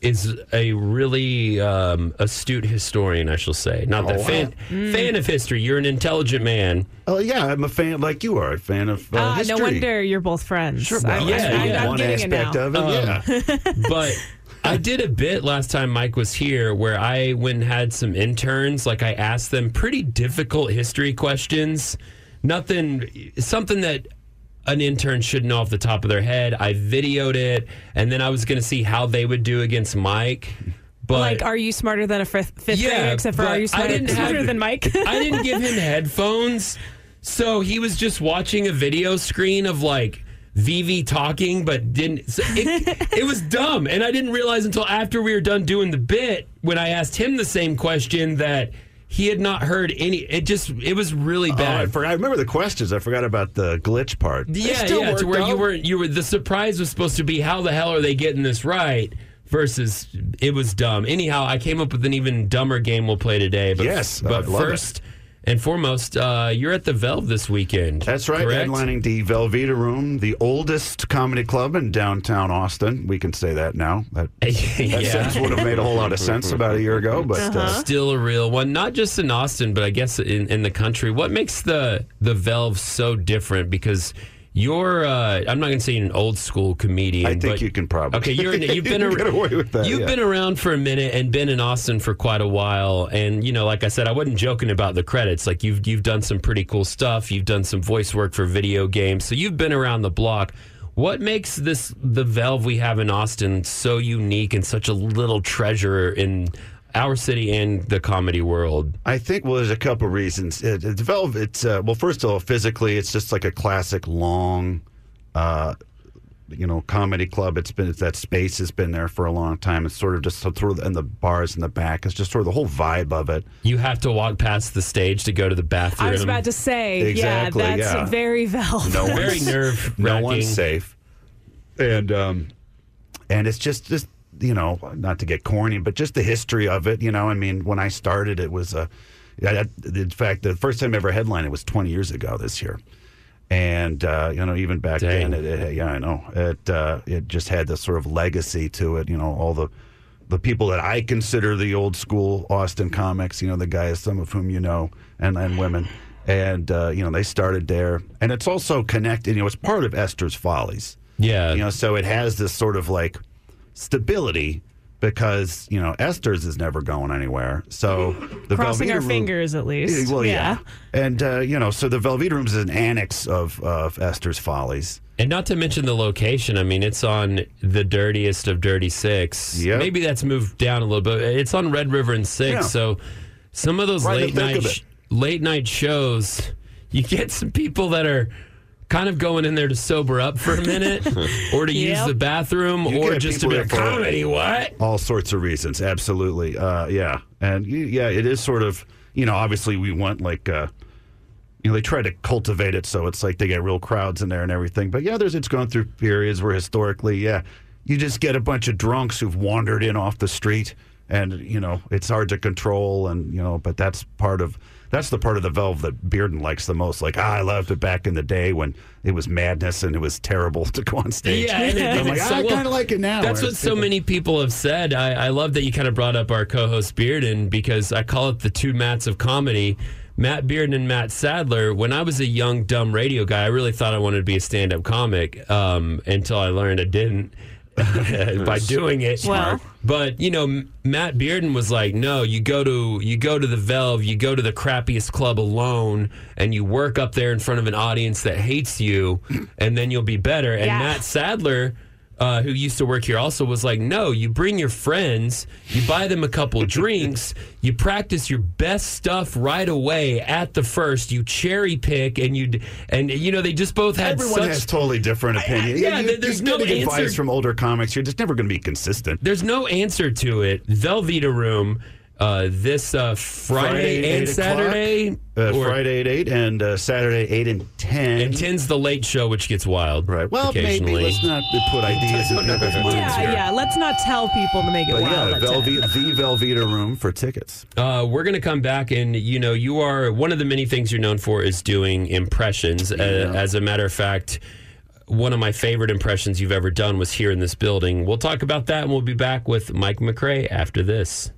is a really um, astute historian, I shall say. Not that Oh, fan Mm. fan of history. You're an intelligent man. Oh yeah, I'm a fan like you are. A fan of uh, Ah, history. no wonder you're both friends. Sure, I'm- well, yeah, I'm, yeah. One getting it aspect of it. Um, yeah. <laughs> but I did a bit last time Mike was here where I went and had some interns. Like I asked them pretty difficult history questions. Nothing, something that an intern should know off the top of their head. I videoed it, and then I was going to see how they would do against Mike. But like, are you smarter than a fifth, fifth Yeah, grader? Except for, are you I smarter, have- smarter than Mike? <laughs> I didn't give him headphones, so he was just watching a video screen of like Vivi talking, but didn't. So it, <laughs> it was dumb, and I didn't realize until after we were done doing the bit when I asked him the same question that he had not heard any. It just it was really Oh, I, bad. forgot, I remember the questions. I forgot about the glitch part. Yeah, still yeah, to worked where you were you were the surprise was supposed to be how the hell are they getting this right versus it was dumb. Anyhow, I came up with an even dumber game we'll play today. But Yes, but I'd love it. First, and foremost, uh, you're at the Velve this weekend. That's right. correct? Headlining the Velveeta Room, the oldest comedy club in downtown Austin. We can say that now. That, <laughs> that Yeah. would have made a whole lot of sense about a year ago, but Uh-huh. uh, Still a real one, not just in Austin, but I guess in, in the country. What makes the the Velve so different? Because you're, uh, I'm not going to say an old school comedian. I think but- you can probably. Okay, you're, <laughs> you've been You ar- get away with that, You've yeah. been around for a minute and been in Austin for quite a while. And you know, like I said, I wasn't joking about the credits. Like you've you've done some pretty cool stuff. You've done some voice work for video games, so you've been around the block. What makes this the Velve we have in Austin so unique and such a little treasure in our city and the comedy world? I think well, there's a couple reasons. It, it's Velve. It's uh, well, first of all, physically, it's just like a classic long, uh, you know, comedy club. It's been that space has been there for a long time. It's sort of just sort of and the bars in the back. It's just sort of the whole vibe of it. You have to walk past the stage to go to the bathroom. I was about to say, Exactly, yeah, that's yeah. very Velve. No Very one's, nerve No one's safe, and um, and it's just just you know not to get corny, but just the history of it. You know, I mean, when I started, it was a. I- I- In fact, the first time I ever headlined it was 20 years ago this year, and uh, you know, even back Dang. then, it, it, yeah, I know it. Uh, it just had this sort of legacy to it. You know, all the the people that I consider the old school Austin comics. You know, the guys, some of whom you know, and and women. And uh, you know they started there, and it's also connected. You know, it's part of Esther's Follies. Yeah. You know, so it has this sort of like stability because you know Esther's is never going anywhere. So the Crossing Velveeta our Room- fingers, at least. Well, yeah, and uh, you know, so the Velveeta Rooms is an annex of of Esther's Follies. And not to mention the location. I mean, it's on the dirtiest of Dirty Six. Yep. Maybe that's moved down a little bit. It's on Red River and Six. Yeah. So some of those Right late night of sh- late night shows, you get some people that are kind of going in there to sober up for a minute, <laughs> or to use the bathroom, You or just to people be there like for- comedy. What? all sorts of reasons. Absolutely, uh, yeah, and you, yeah, it is sort of you know obviously we want like uh, you know they try to cultivate it so it's like they get real crowds in there and everything. But yeah, there's it's gone through periods where historically, yeah, you just get a bunch of drunks who've wandered in off the street, and you know it's hard to control, and you know, but that's part of. That's the part of the Velve that Bearden likes the most. Like, ah, I loved it back in the day when it was madness and it was terrible <laughs> to go on stage. Yeah, and like, so- I kind of like it now. That's what so many people have said. I, I love that you kind of brought up our co-host Bearden because I call it the two Matts of comedy. Matt Bearden and Matt Sadler. When I was a young dumb radio guy, I really thought I wanted to be a stand-up comic um, until I learned I didn't. <laughs> by doing it. Well. but you know, Matt Bearden was like, "No, you go to you go to the Velve, you go to the crappiest club alone, and you work up there in front of an audience that hates you, and then you'll be better." And Yeah. Matt Sadler, uh, who used to work here, also was like, "No, you bring your friends, you buy them a couple <laughs> drinks, you practice your best stuff right away at the first, you cherry pick, and you and you know they just both had Everyone such." has totally different opinions. yeah, you, there's you no get advice from older comics. You're just never going to be consistent. There's no answer to it. Velveeta Room uh, this uh, Friday, and Saturday. Uh, or- Friday at 8 and uh, Saturday 8 and 10. And 10's the late show, which gets wild. Right. Well, maybe let's not put <laughs> ideas in people's minds Yeah, here. yeah. Let's not tell people to make it But wild. yeah, Velve- the Velveeta Room for tickets. Uh, we're going to come back, and you know, you are one of the many things you're known for is doing impressions. Uh, as a matter of fact, one of my favorite impressions you've ever done was here in this building. We'll talk about that, and we'll be back with Mike MacRae after this.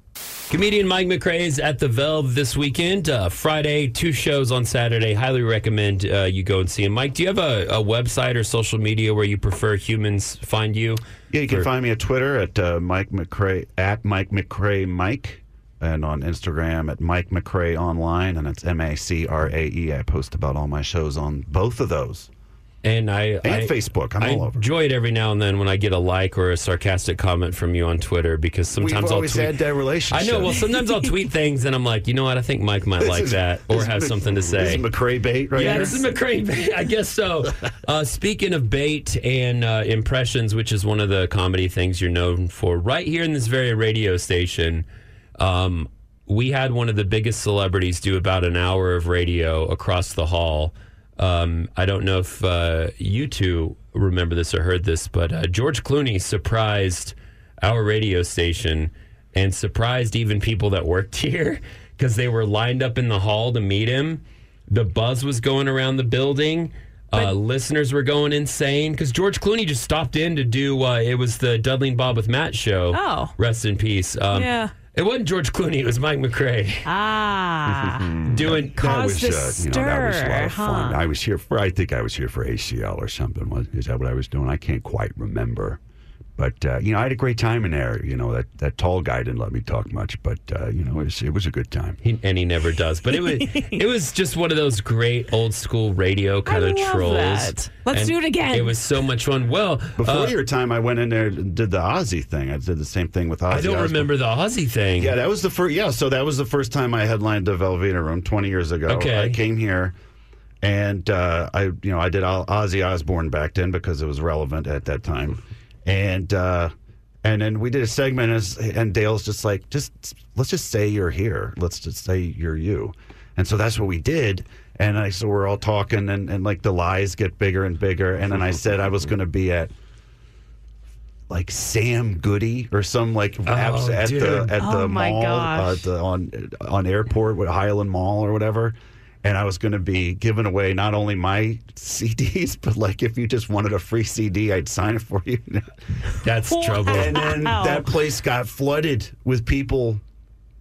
Comedian Mike MacRae is at the Velve this weekend. Uh, Friday, two shows on Saturday. Highly recommend uh, you go and see him. Mike, do you have a, a website or social media where you prefer humans find you? Yeah, you can find me at Twitter at uh, Mike MacRae at Mike MacRae Mike, and on Instagram at Mike MacRae Online, and it's M A C R A E. I post about all my shows on both of those. And I And I- Facebook. I'm I all over. enjoy it every now and then when I get a like or a sarcastic comment from you on Twitter because sometimes We've I'll always tweet. had that relationship. I know. Well, sometimes I'll tweet things and I'm like, you know what? I think Mike might This like is- that or have is- something to say. This is MacRae bait right yeah, here. this is MacRae bait. I guess so. <laughs> Uh, speaking of bait and uh, impressions, which is one of the comedy things you're known for, right here in this very radio station, um, we had one of the biggest celebrities do about an hour of radio across the hall. Um, I don't know if uh, you two remember this or heard this, but uh, George Clooney surprised our radio station and surprised even people that worked <laughs> here because they were lined up in the hall to meet him. The buzz was going around the building. Uh, listeners were going insane because George Clooney just stopped in to do. Uh, it was the Dudley and Bob with Matt show. Oh. rest in peace. Um, Yeah. It wasn't George Clooney. It was Mike MacRae Ah. <laughs> doing. that was, uh, you know, that was a lot of stir, fun. I was here for, I think I was here for ACL or something. Was, is that what I was doing? I can't quite remember. But, uh, you know, I had a great time in there. You know, that, that tall guy didn't let me talk much, but, uh, you know, it was, it was a good time. He, and he never does. But it was <laughs> it was just one of those great old school radio kind of love trolls. that. Let's And do it again. It was so much fun. Well, Before uh, your time, I went in there and did the Aussie thing. I did the same thing with Ozzy. I don't Osbourne. remember the Aussie thing. Yeah, that was the first. Yeah, so that was the first time I headlined the Velveeta Room 20 years ago. Okay. I came here, and uh, I, you know, I did Oz- Ozzy Osbourne back then because it was relevant at that time, and uh, and then we did a segment, as, and Dale's just like, just let's just say you're here. Let's just say you're you, and so that's what we did. And I so we're all talking, and, and like the lies get bigger and bigger. And then I said I was going to be at like Sam Goody or some like apps at the at Oh the mall uh, the, on on airport with Highland Mall or whatever. And I was going to be giving away not only my CDs, <laughs> but like if you just wanted a free CD, I'd sign it for you. <laughs> That's trouble. And then Wow. that place got flooded with people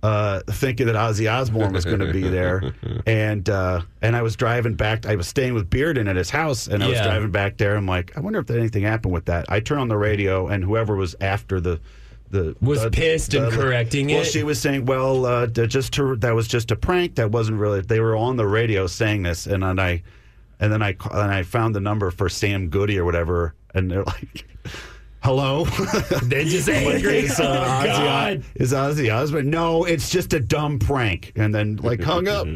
uh, thinking that Ozzy Osbourne was going to be there, <laughs> and uh, and I was driving back. I was staying with Bearden at his house, and I was Yeah. driving back there. I'm like, I wonder if anything happened with that. I turn on the radio, and whoever was after the. The, Was the- pissed and the- correcting well, it? Well, she was saying, "Well, uh, just to, that was just a prank. That wasn't really." They were on the radio saying this, and then I, and then I, and I found the number for Sam Goody or whatever, and they're like, <laughs> "Hello." <laughs> They're just <laughs> Like, angry. is, uh, oh, Ozzy, God. is Ozzy Osbourne? No, it's just a dumb prank. And then like hung up.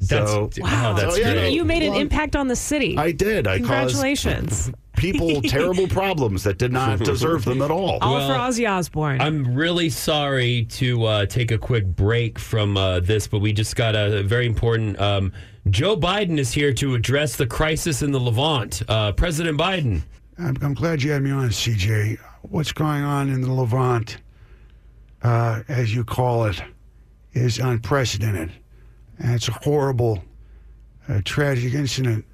That's, so wow, that's So, yeah, great. You made an Well, impact on the city. I did. I Congratulations. caused people <laughs> terrible problems that did not deserve them at all. All Well, for Ozzy Osbourne. I'm really sorry to uh, take a quick break from uh, this, but we just got a very important. Um, Joe Biden is here to address the crisis in the Levant. Uh, President Biden. I'm, I'm glad you had me on, CJ. What's going on in the Levant, uh, as you call it, is unprecedented. And it's a horrible, uh, tragic incident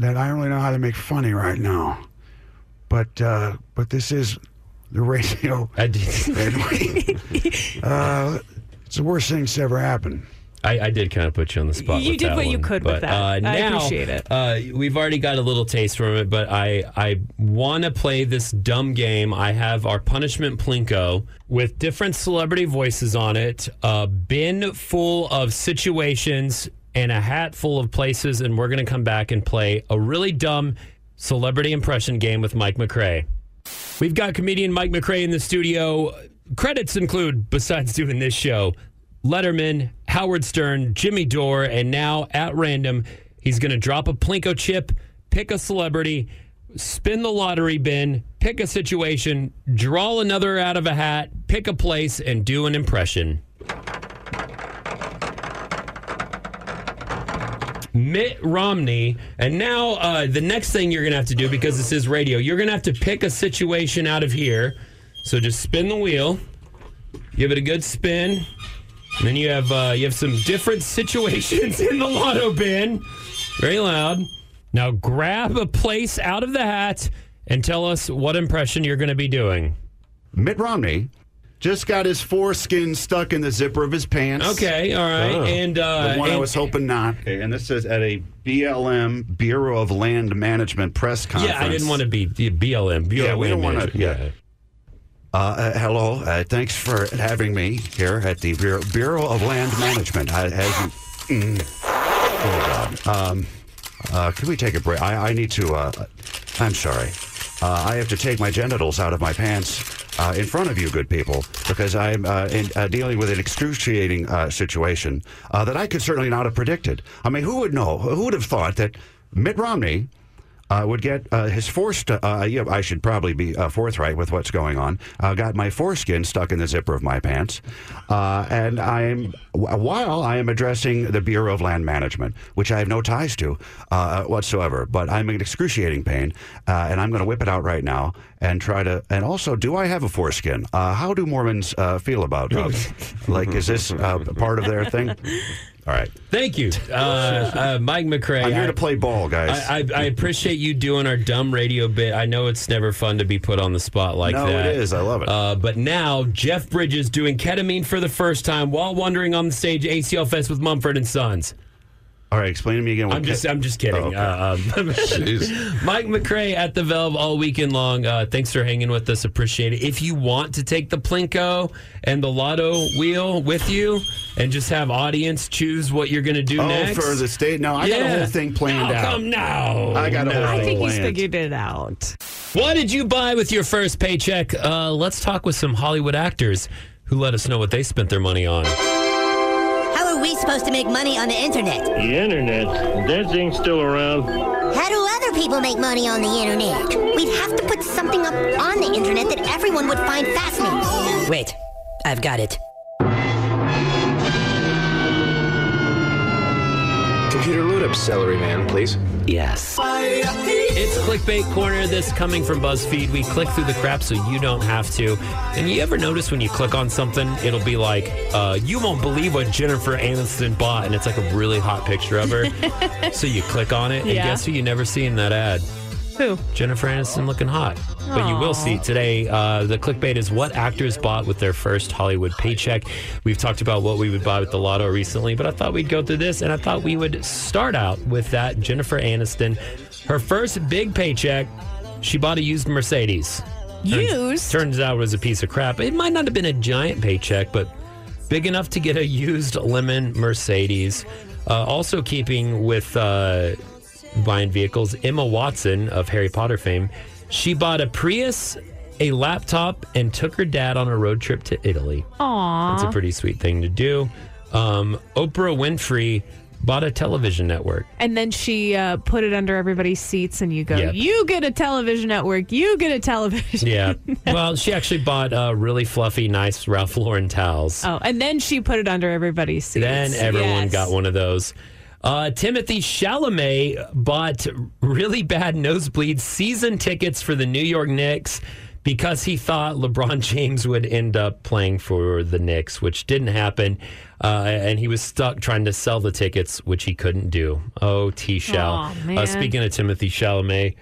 that I don't really know how to make funny right now. But uh, but this is the radio. <laughs> I did. <laughs> Uh, it's the worst thing that's ever happened. I, I did kind of put you on the spot. You with did that what you one. could with that. Uh, I appreciate it. Uh, we've already got a little taste from it, but I I want to play this dumb game. I have our punishment plinko with different celebrity voices on it, a bin full of situations, and a hat full of places, and we're going to come back and play a really dumb celebrity impression game with Mike MacRae. We've got comedian Mike MacRae in the studio. Credits include, besides <laughs> doing this show, Letterman, Howard Stern, Jimmy Dore, and now at random, he's going to drop a Plinko chip, pick a celebrity, spin the lottery bin, pick a situation, draw another out of a hat, pick a place, and do an impression. Mitt Romney. And now uh, the next thing you're going to have to do, because this is radio, you're going to have to pick a situation out of here. So just spin the wheel, give it a good spin. And then you have uh, you have some different <laughs> situations in the lotto bin. Very loud. Now grab a place out of the hat and tell us what impression you're going to be doing. Mitt Romney just got his foreskin stuck in the zipper of his pants. Okay, all right. And, uh, the one I was hoping not. Okay, and this is at a BLM Bureau of Land Management press conference. Yeah, I didn't want to be the BLM. Bureau Yeah, we of don't want to. Management. Yeah. Uh, uh, hello. Uh, thanks for having me here at the Bureau, Bureau of Land Management. I, as you, mm, oh God. Um, uh, can we take a break? I, I need to. Uh, I'm sorry. Uh, I have to take my genitals out of my pants uh, in front of you, good people, because I'm uh, in, uh, dealing with an excruciating uh, situation uh, that I could certainly not have predicted. I mean, who would know? Who would have thought that Mitt Romney uh, would get uh, his forced. Uh, yeah, I should probably be uh, forthright with what's going on. Uh, got my foreskin stuck in the zipper of my pants, uh, and I am while I am addressing the Bureau of Land Management, which I have no ties to uh, whatsoever. But I'm in excruciating pain, uh, and I'm going to whip it out right now. and try to. And also, do I have a foreskin? Uh, how do Mormons uh, feel about <laughs> like, is this uh, part of their thing? <laughs> All right. Thank you, <laughs> uh, uh, Mike MacRae. I'm here I- to play ball, guys. I, I, I appreciate you doing our dumb radio bit. I know it's never fun to be put on the spot like No, that. it is. I love it. Uh, but now Jeff Bridges doing ketamine for the first time while wandering on the stage at ACL Fest with Mumford and Sons. All right, explain to me again. what I'm just, ca- I'm just kidding. Oh, okay. uh, um, <laughs> Mike MacRae at the Velve all weekend long. Uh, thanks for hanging with us. Appreciate it. If you want to take the Plinko and the Lotto wheel with you and just have audience choose what you're going to do Oh, next for the state? No, I got a whole thing planned How out. Come now. I got a whole No. thing I think he's figured it out. What did you buy with your first paycheck? Uh, let's talk with some Hollywood actors who let us know what they spent their money on. How are we supposed to make money on the internet? The internet? That thing's still around. How do other people make money on the internet? We'd have to put something up on the internet that everyone would find fascinating. Wait, I've got it. Computer load up Celery Man, please. Yes. It's Clickbait Corner. This coming from BuzzFeed. We click through the crap so you don't have to. And you ever notice when you click on something, it'll be like, uh, you won't believe what Jennifer Aniston bought. And it's like a really hot picture of her. <laughs> so you click on it, and Yeah. guess who you never see in that ad? Who? Jennifer Aniston looking hot. But you will see today. Uh, the clickbait is what actors bought with their first Hollywood paycheck. We've talked about what we would buy with the lotto recently, but I thought we'd go through this, and I thought we would start out with that. Jennifer Aniston, her first big paycheck, she bought a used Mercedes. Turns- Used? Turns out it was a piece of crap. It might not have been a giant paycheck, but big enough to get a used lemon Mercedes. Uh, also, keeping with uh, buying vehicles, Emma Watson of Harry Potter fame, she bought a Prius, a laptop, and took her dad on a road trip to Italy. Aww. That's a pretty sweet thing to do. Um, Oprah Winfrey bought a television network. And then she uh, put it under everybody's seats, and you go, Yep. You get a television network. You get a television. Yeah. <laughs> well, she actually bought uh, really fluffy, nice Ralph Lauren towels. Oh, and then she put it under everybody's seats. Then everyone Yes. got one of those. Uh, Timothy Chalamet bought really bad nosebleed season tickets for the New York Knicks because he thought LeBron <laughs> James would end up playing for the Knicks, which didn't happen. Uh, and he was stuck trying to sell the tickets, which he couldn't do. Oh, T. Aw, man. Uh, speaking of Timothy Chalamet,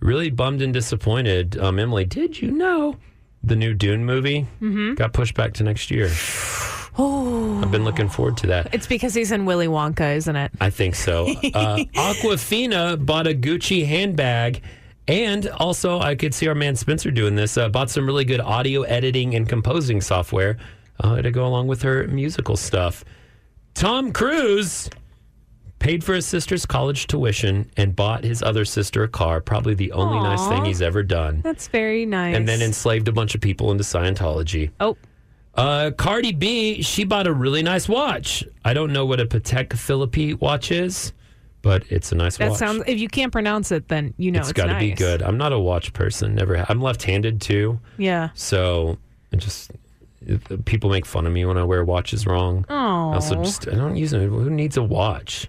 really bummed and disappointed. Um, Emily, did you know the new Dune movie Mhm. got pushed back to next year? <sighs> <sighs> Oh. I've been looking forward to that. It's because he's in Willy Wonka, isn't it? I think so. <laughs> Uh, Awkwafina bought a Gucci handbag. And also, I could see our man Spencer doing this. Uh, bought some really good audio editing and composing software uh, to go along with her musical stuff. Tom Cruise paid for his sister's college tuition and bought his other sister a car. Probably the only nice thing he's ever done. That's very nice. And then enslaved a bunch of people into Scientology. Oh. Uh, Cardi B, she bought a really nice watch. I don't know what a Patek Philippe watch is, but it's a nice that watch. sounds. If you can't pronounce it, then you know it's it's, got to nice. be good. I'm not a watch person. Never. ha- I'm left-handed too, Yeah. so it just it- people make fun of me when I wear watches wrong. Oh. I also just I don't use them. Who needs a watch?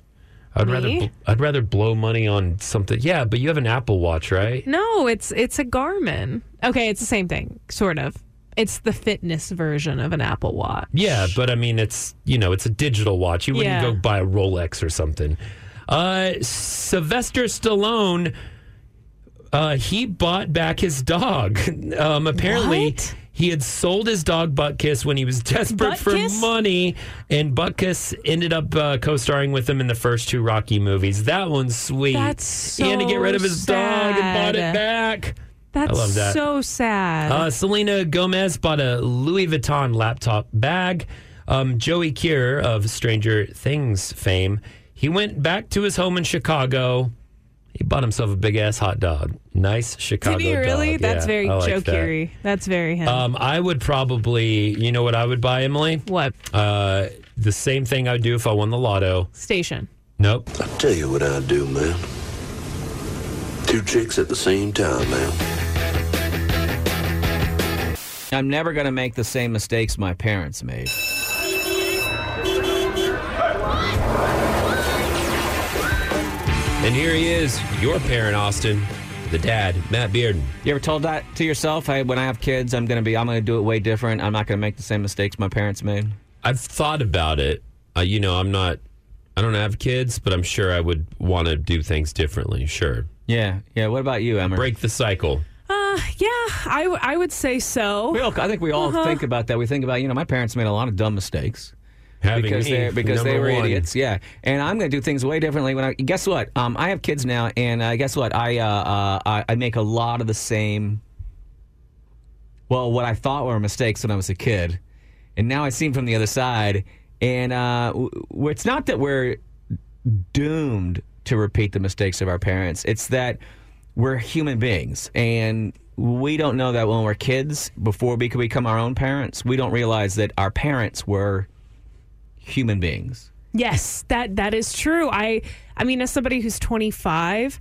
I'd rather bl- I'd rather blow money on something. Yeah, but you have an Apple Watch, right? No, it's it's a Garmin. Okay, it's the same thing, sort of. It's the fitness version of an Apple Watch. Yeah, but I mean, it's you know, it's a digital watch. You wouldn't Yeah. go buy a Rolex or something. Uh, Sylvester Stallone, uh, he bought back his dog. <laughs> Um, apparently, he had sold his dog Butkus when he was <laughs> desperate for Butkus? money, and Butkus ended up uh, co-starring with him in the first two Rocky movies. That one's sweet. That's he had to get rid of his so dog and bought it back. That's I love that. so sad. Uh, Selena Gomez bought a Louis Vuitton laptop bag. Um, Joey Keery of Stranger Things fame, he went back to his home in Chicago. He bought himself a big ass hot dog. Nice Chicago Did he really? dog. That's Yeah, very I like Joe that. Curie. That's very him. Um, I would probably, you know what I would buy, Emily? What? Uh, the same thing I'd do if I won the lotto. Station. Nope. I'll tell you what I'd do, man. Two chicks at the same time, man. I'm never going to make the same mistakes my parents made. And here he is, your parent, Austin. the dad, Matt Bearden. You ever told that to yourself? I, when I have kids, I'm gonna be. I'm gonna do it way different. I'm not gonna make the same mistakes my parents made. I've thought about it. Uh, you know, I'm not. I don't have kids, but I'm sure I would want to do things differently. Sure. Yeah, yeah. What about you, Emma? Break the cycle. Uh, yeah, I, w- I would say so. We all, I think we all Uh-huh. think about that. We think about, you know, my parents made a lot of dumb mistakes. Having because me, they because they were one. idiots, yeah. And I'm going to do things way differently. When I guess what, um, I have kids now, and uh, guess what, I, uh, uh, I I make a lot of the same. Well, what I thought were mistakes when I was a kid, and now I see them from the other side. And uh, w- w- it's not that we're doomed to repeat the mistakes of our parents. It's that we're human beings and we don't know that when we're kids before we become our own parents. We don't realize that our parents were human beings. Yes, that that is true. I I mean, as somebody who's 25,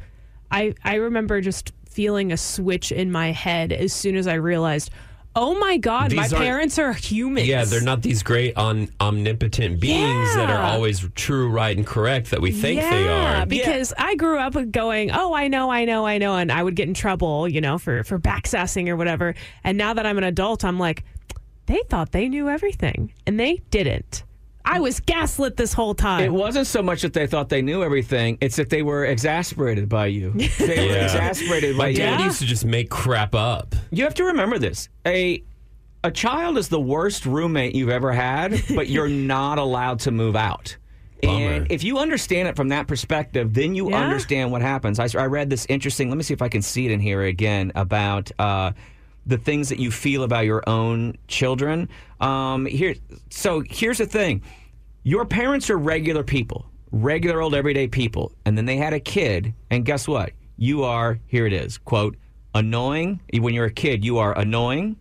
I I remember just feeling a switch in my head as soon as I realized, oh my god, my These aren't- parents are humans. Yeah, they're not these great on, omnipotent beings that are always true, right, and correct that we think they are. Yeah, because I grew up going, "Oh, I know, I know, I know," and I would get in trouble, you know, for for backsassing or whatever. And now that I'm an adult, I'm like, they thought they knew everything, and they didn't. I was gaslit this whole time. It wasn't so much that they thought they knew everything, it's that they were exasperated by you. <laughs> They were Yeah. exasperated by My you. dad used to just make crap up. You have to remember this. A a child is the worst roommate you've ever had, <laughs> but you're not allowed to move out. And if you understand it from that perspective, then you Yeah. understand what happens. I, I read this interesting. Let me see if I can see it in here again about uh, the things that you feel about your own children. Um, here, so here's the thing: your parents are regular people, regular old everyday people, and then they had a kid, and guess what? You are here. It is quote annoying. When you're a kid, you are annoying.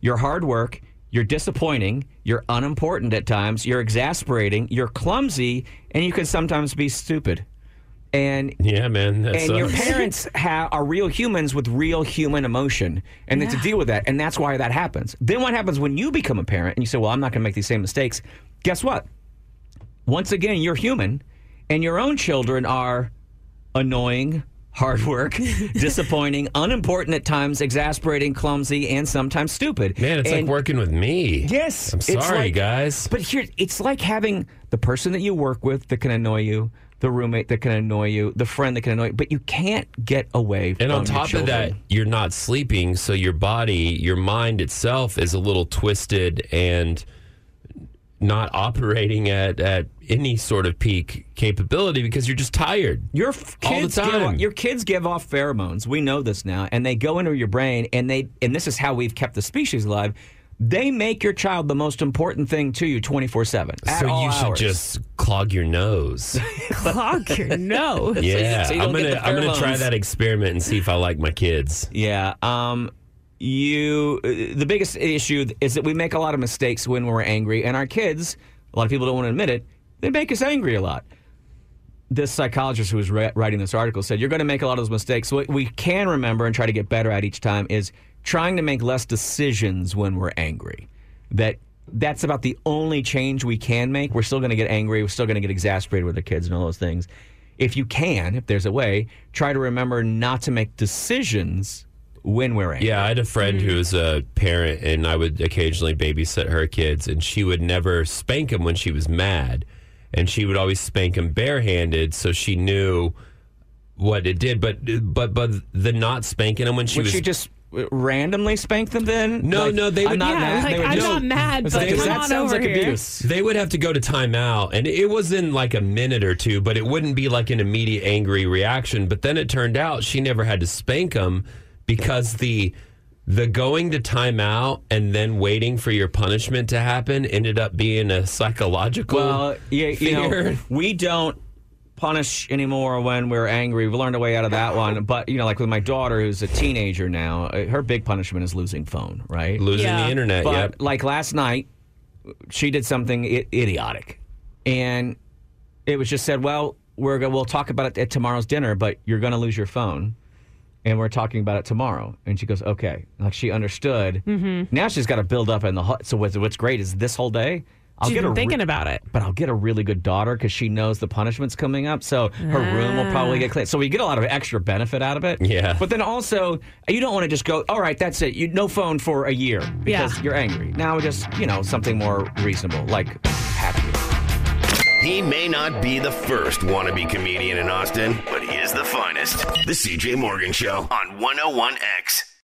You're hard work. You're disappointing. You're unimportant at times. You're exasperating. You're clumsy, and you can sometimes be stupid. And Yeah, man. That and your parents <laughs> ha- are real humans with real human emotion, and then to deal with that, and that's why that happens. Then what happens when you become a parent and you say, "Well, I'm not going to make these same mistakes"? Guess what? Once again, you're human, and your own children are annoying, hard work, <laughs> disappointing, unimportant at times, exasperating, clumsy, and sometimes stupid. Man, it's And- like working with me. Yes, I'm it's sorry, like- guys. But here, it's like having the person that you work with that can annoy you, the roommate that can annoy you, the friend that can annoy you, but you can't get away from And on top of that, you're not sleeping, so your body, your mind itself is a little twisted and not operating at, at any sort of peak capability because you're just tired. Your all the kids give off, your kids give off pheromones. We know this now, and they go into your brain, and they and this is how we've kept the species alive. They make your child the most important thing to you, twenty four seven. so you should just clog your nose. <laughs> clog your <laughs> nose. Yeah, so you I'm gonna I'm gonna try that experiment and see if I like my kids. Yeah. Um, you. The biggest issue is that we make a lot of mistakes when we're angry, and our kids. A lot of people don't want to admit it. They make us angry a lot. This psychologist who was ri- writing this article said you're going to make a lot of those mistakes. What we can remember and try to get better at each time is trying to make less decisions when we're angry. That that's about the only change we can make. We're still going to get angry. We're still going to get exasperated with the kids and all those things. If you can, if there's a way, try to remember not to make decisions when we're angry. Yeah, I had a friend who was a parent, and I would occasionally babysit her kids, and she would never spank them when she was mad, and she would always spank him barehanded, so she knew what it did. But but but the not spanking him when she Would was she just uh, randomly spank them then? No, Like, no, they I'm would not Yeah, mad. like, They would I'm just- not mad, but like, come that on sounds over like here. abuse. They would have to go to timeout, and it was in like a minute or two, but it wouldn't be like an immediate angry reaction. But then it turned out she never had to spank them because the the going to timeout and then waiting for your punishment to happen ended up being a psychological. Well, yeah, you know, we don't punish anymore when we're angry. We learned a way out of that one. But, you know, like with my daughter, who's a teenager now, uh, her big punishment is losing phone, right? Losing Yeah. the internet. But yep. like last night, she did something I- idiotic, and it was just said, "Well, we're go- we'll talk about it at tomorrow's dinner, but you're going to lose your phone." And we're talking about it tomorrow. And she goes, okay. Like she understood. Mm-hmm. Now she's got to build up in the. hu- So what's, what's great is this whole day, I'll She's get been a thinking about it. but I'll get a really good daughter because she knows the punishment's coming up. So her room will probably get clean. So we get a lot of extra benefit out of it. Yeah. But then also, you don't want to just go, all right, that's it. You no phone for a year because Yeah. you're angry. Now just you know something more reasonable, like happy. He may not be the first wannabe comedian in Austin, but he is the finest. The CJ Morgan Show on 101X.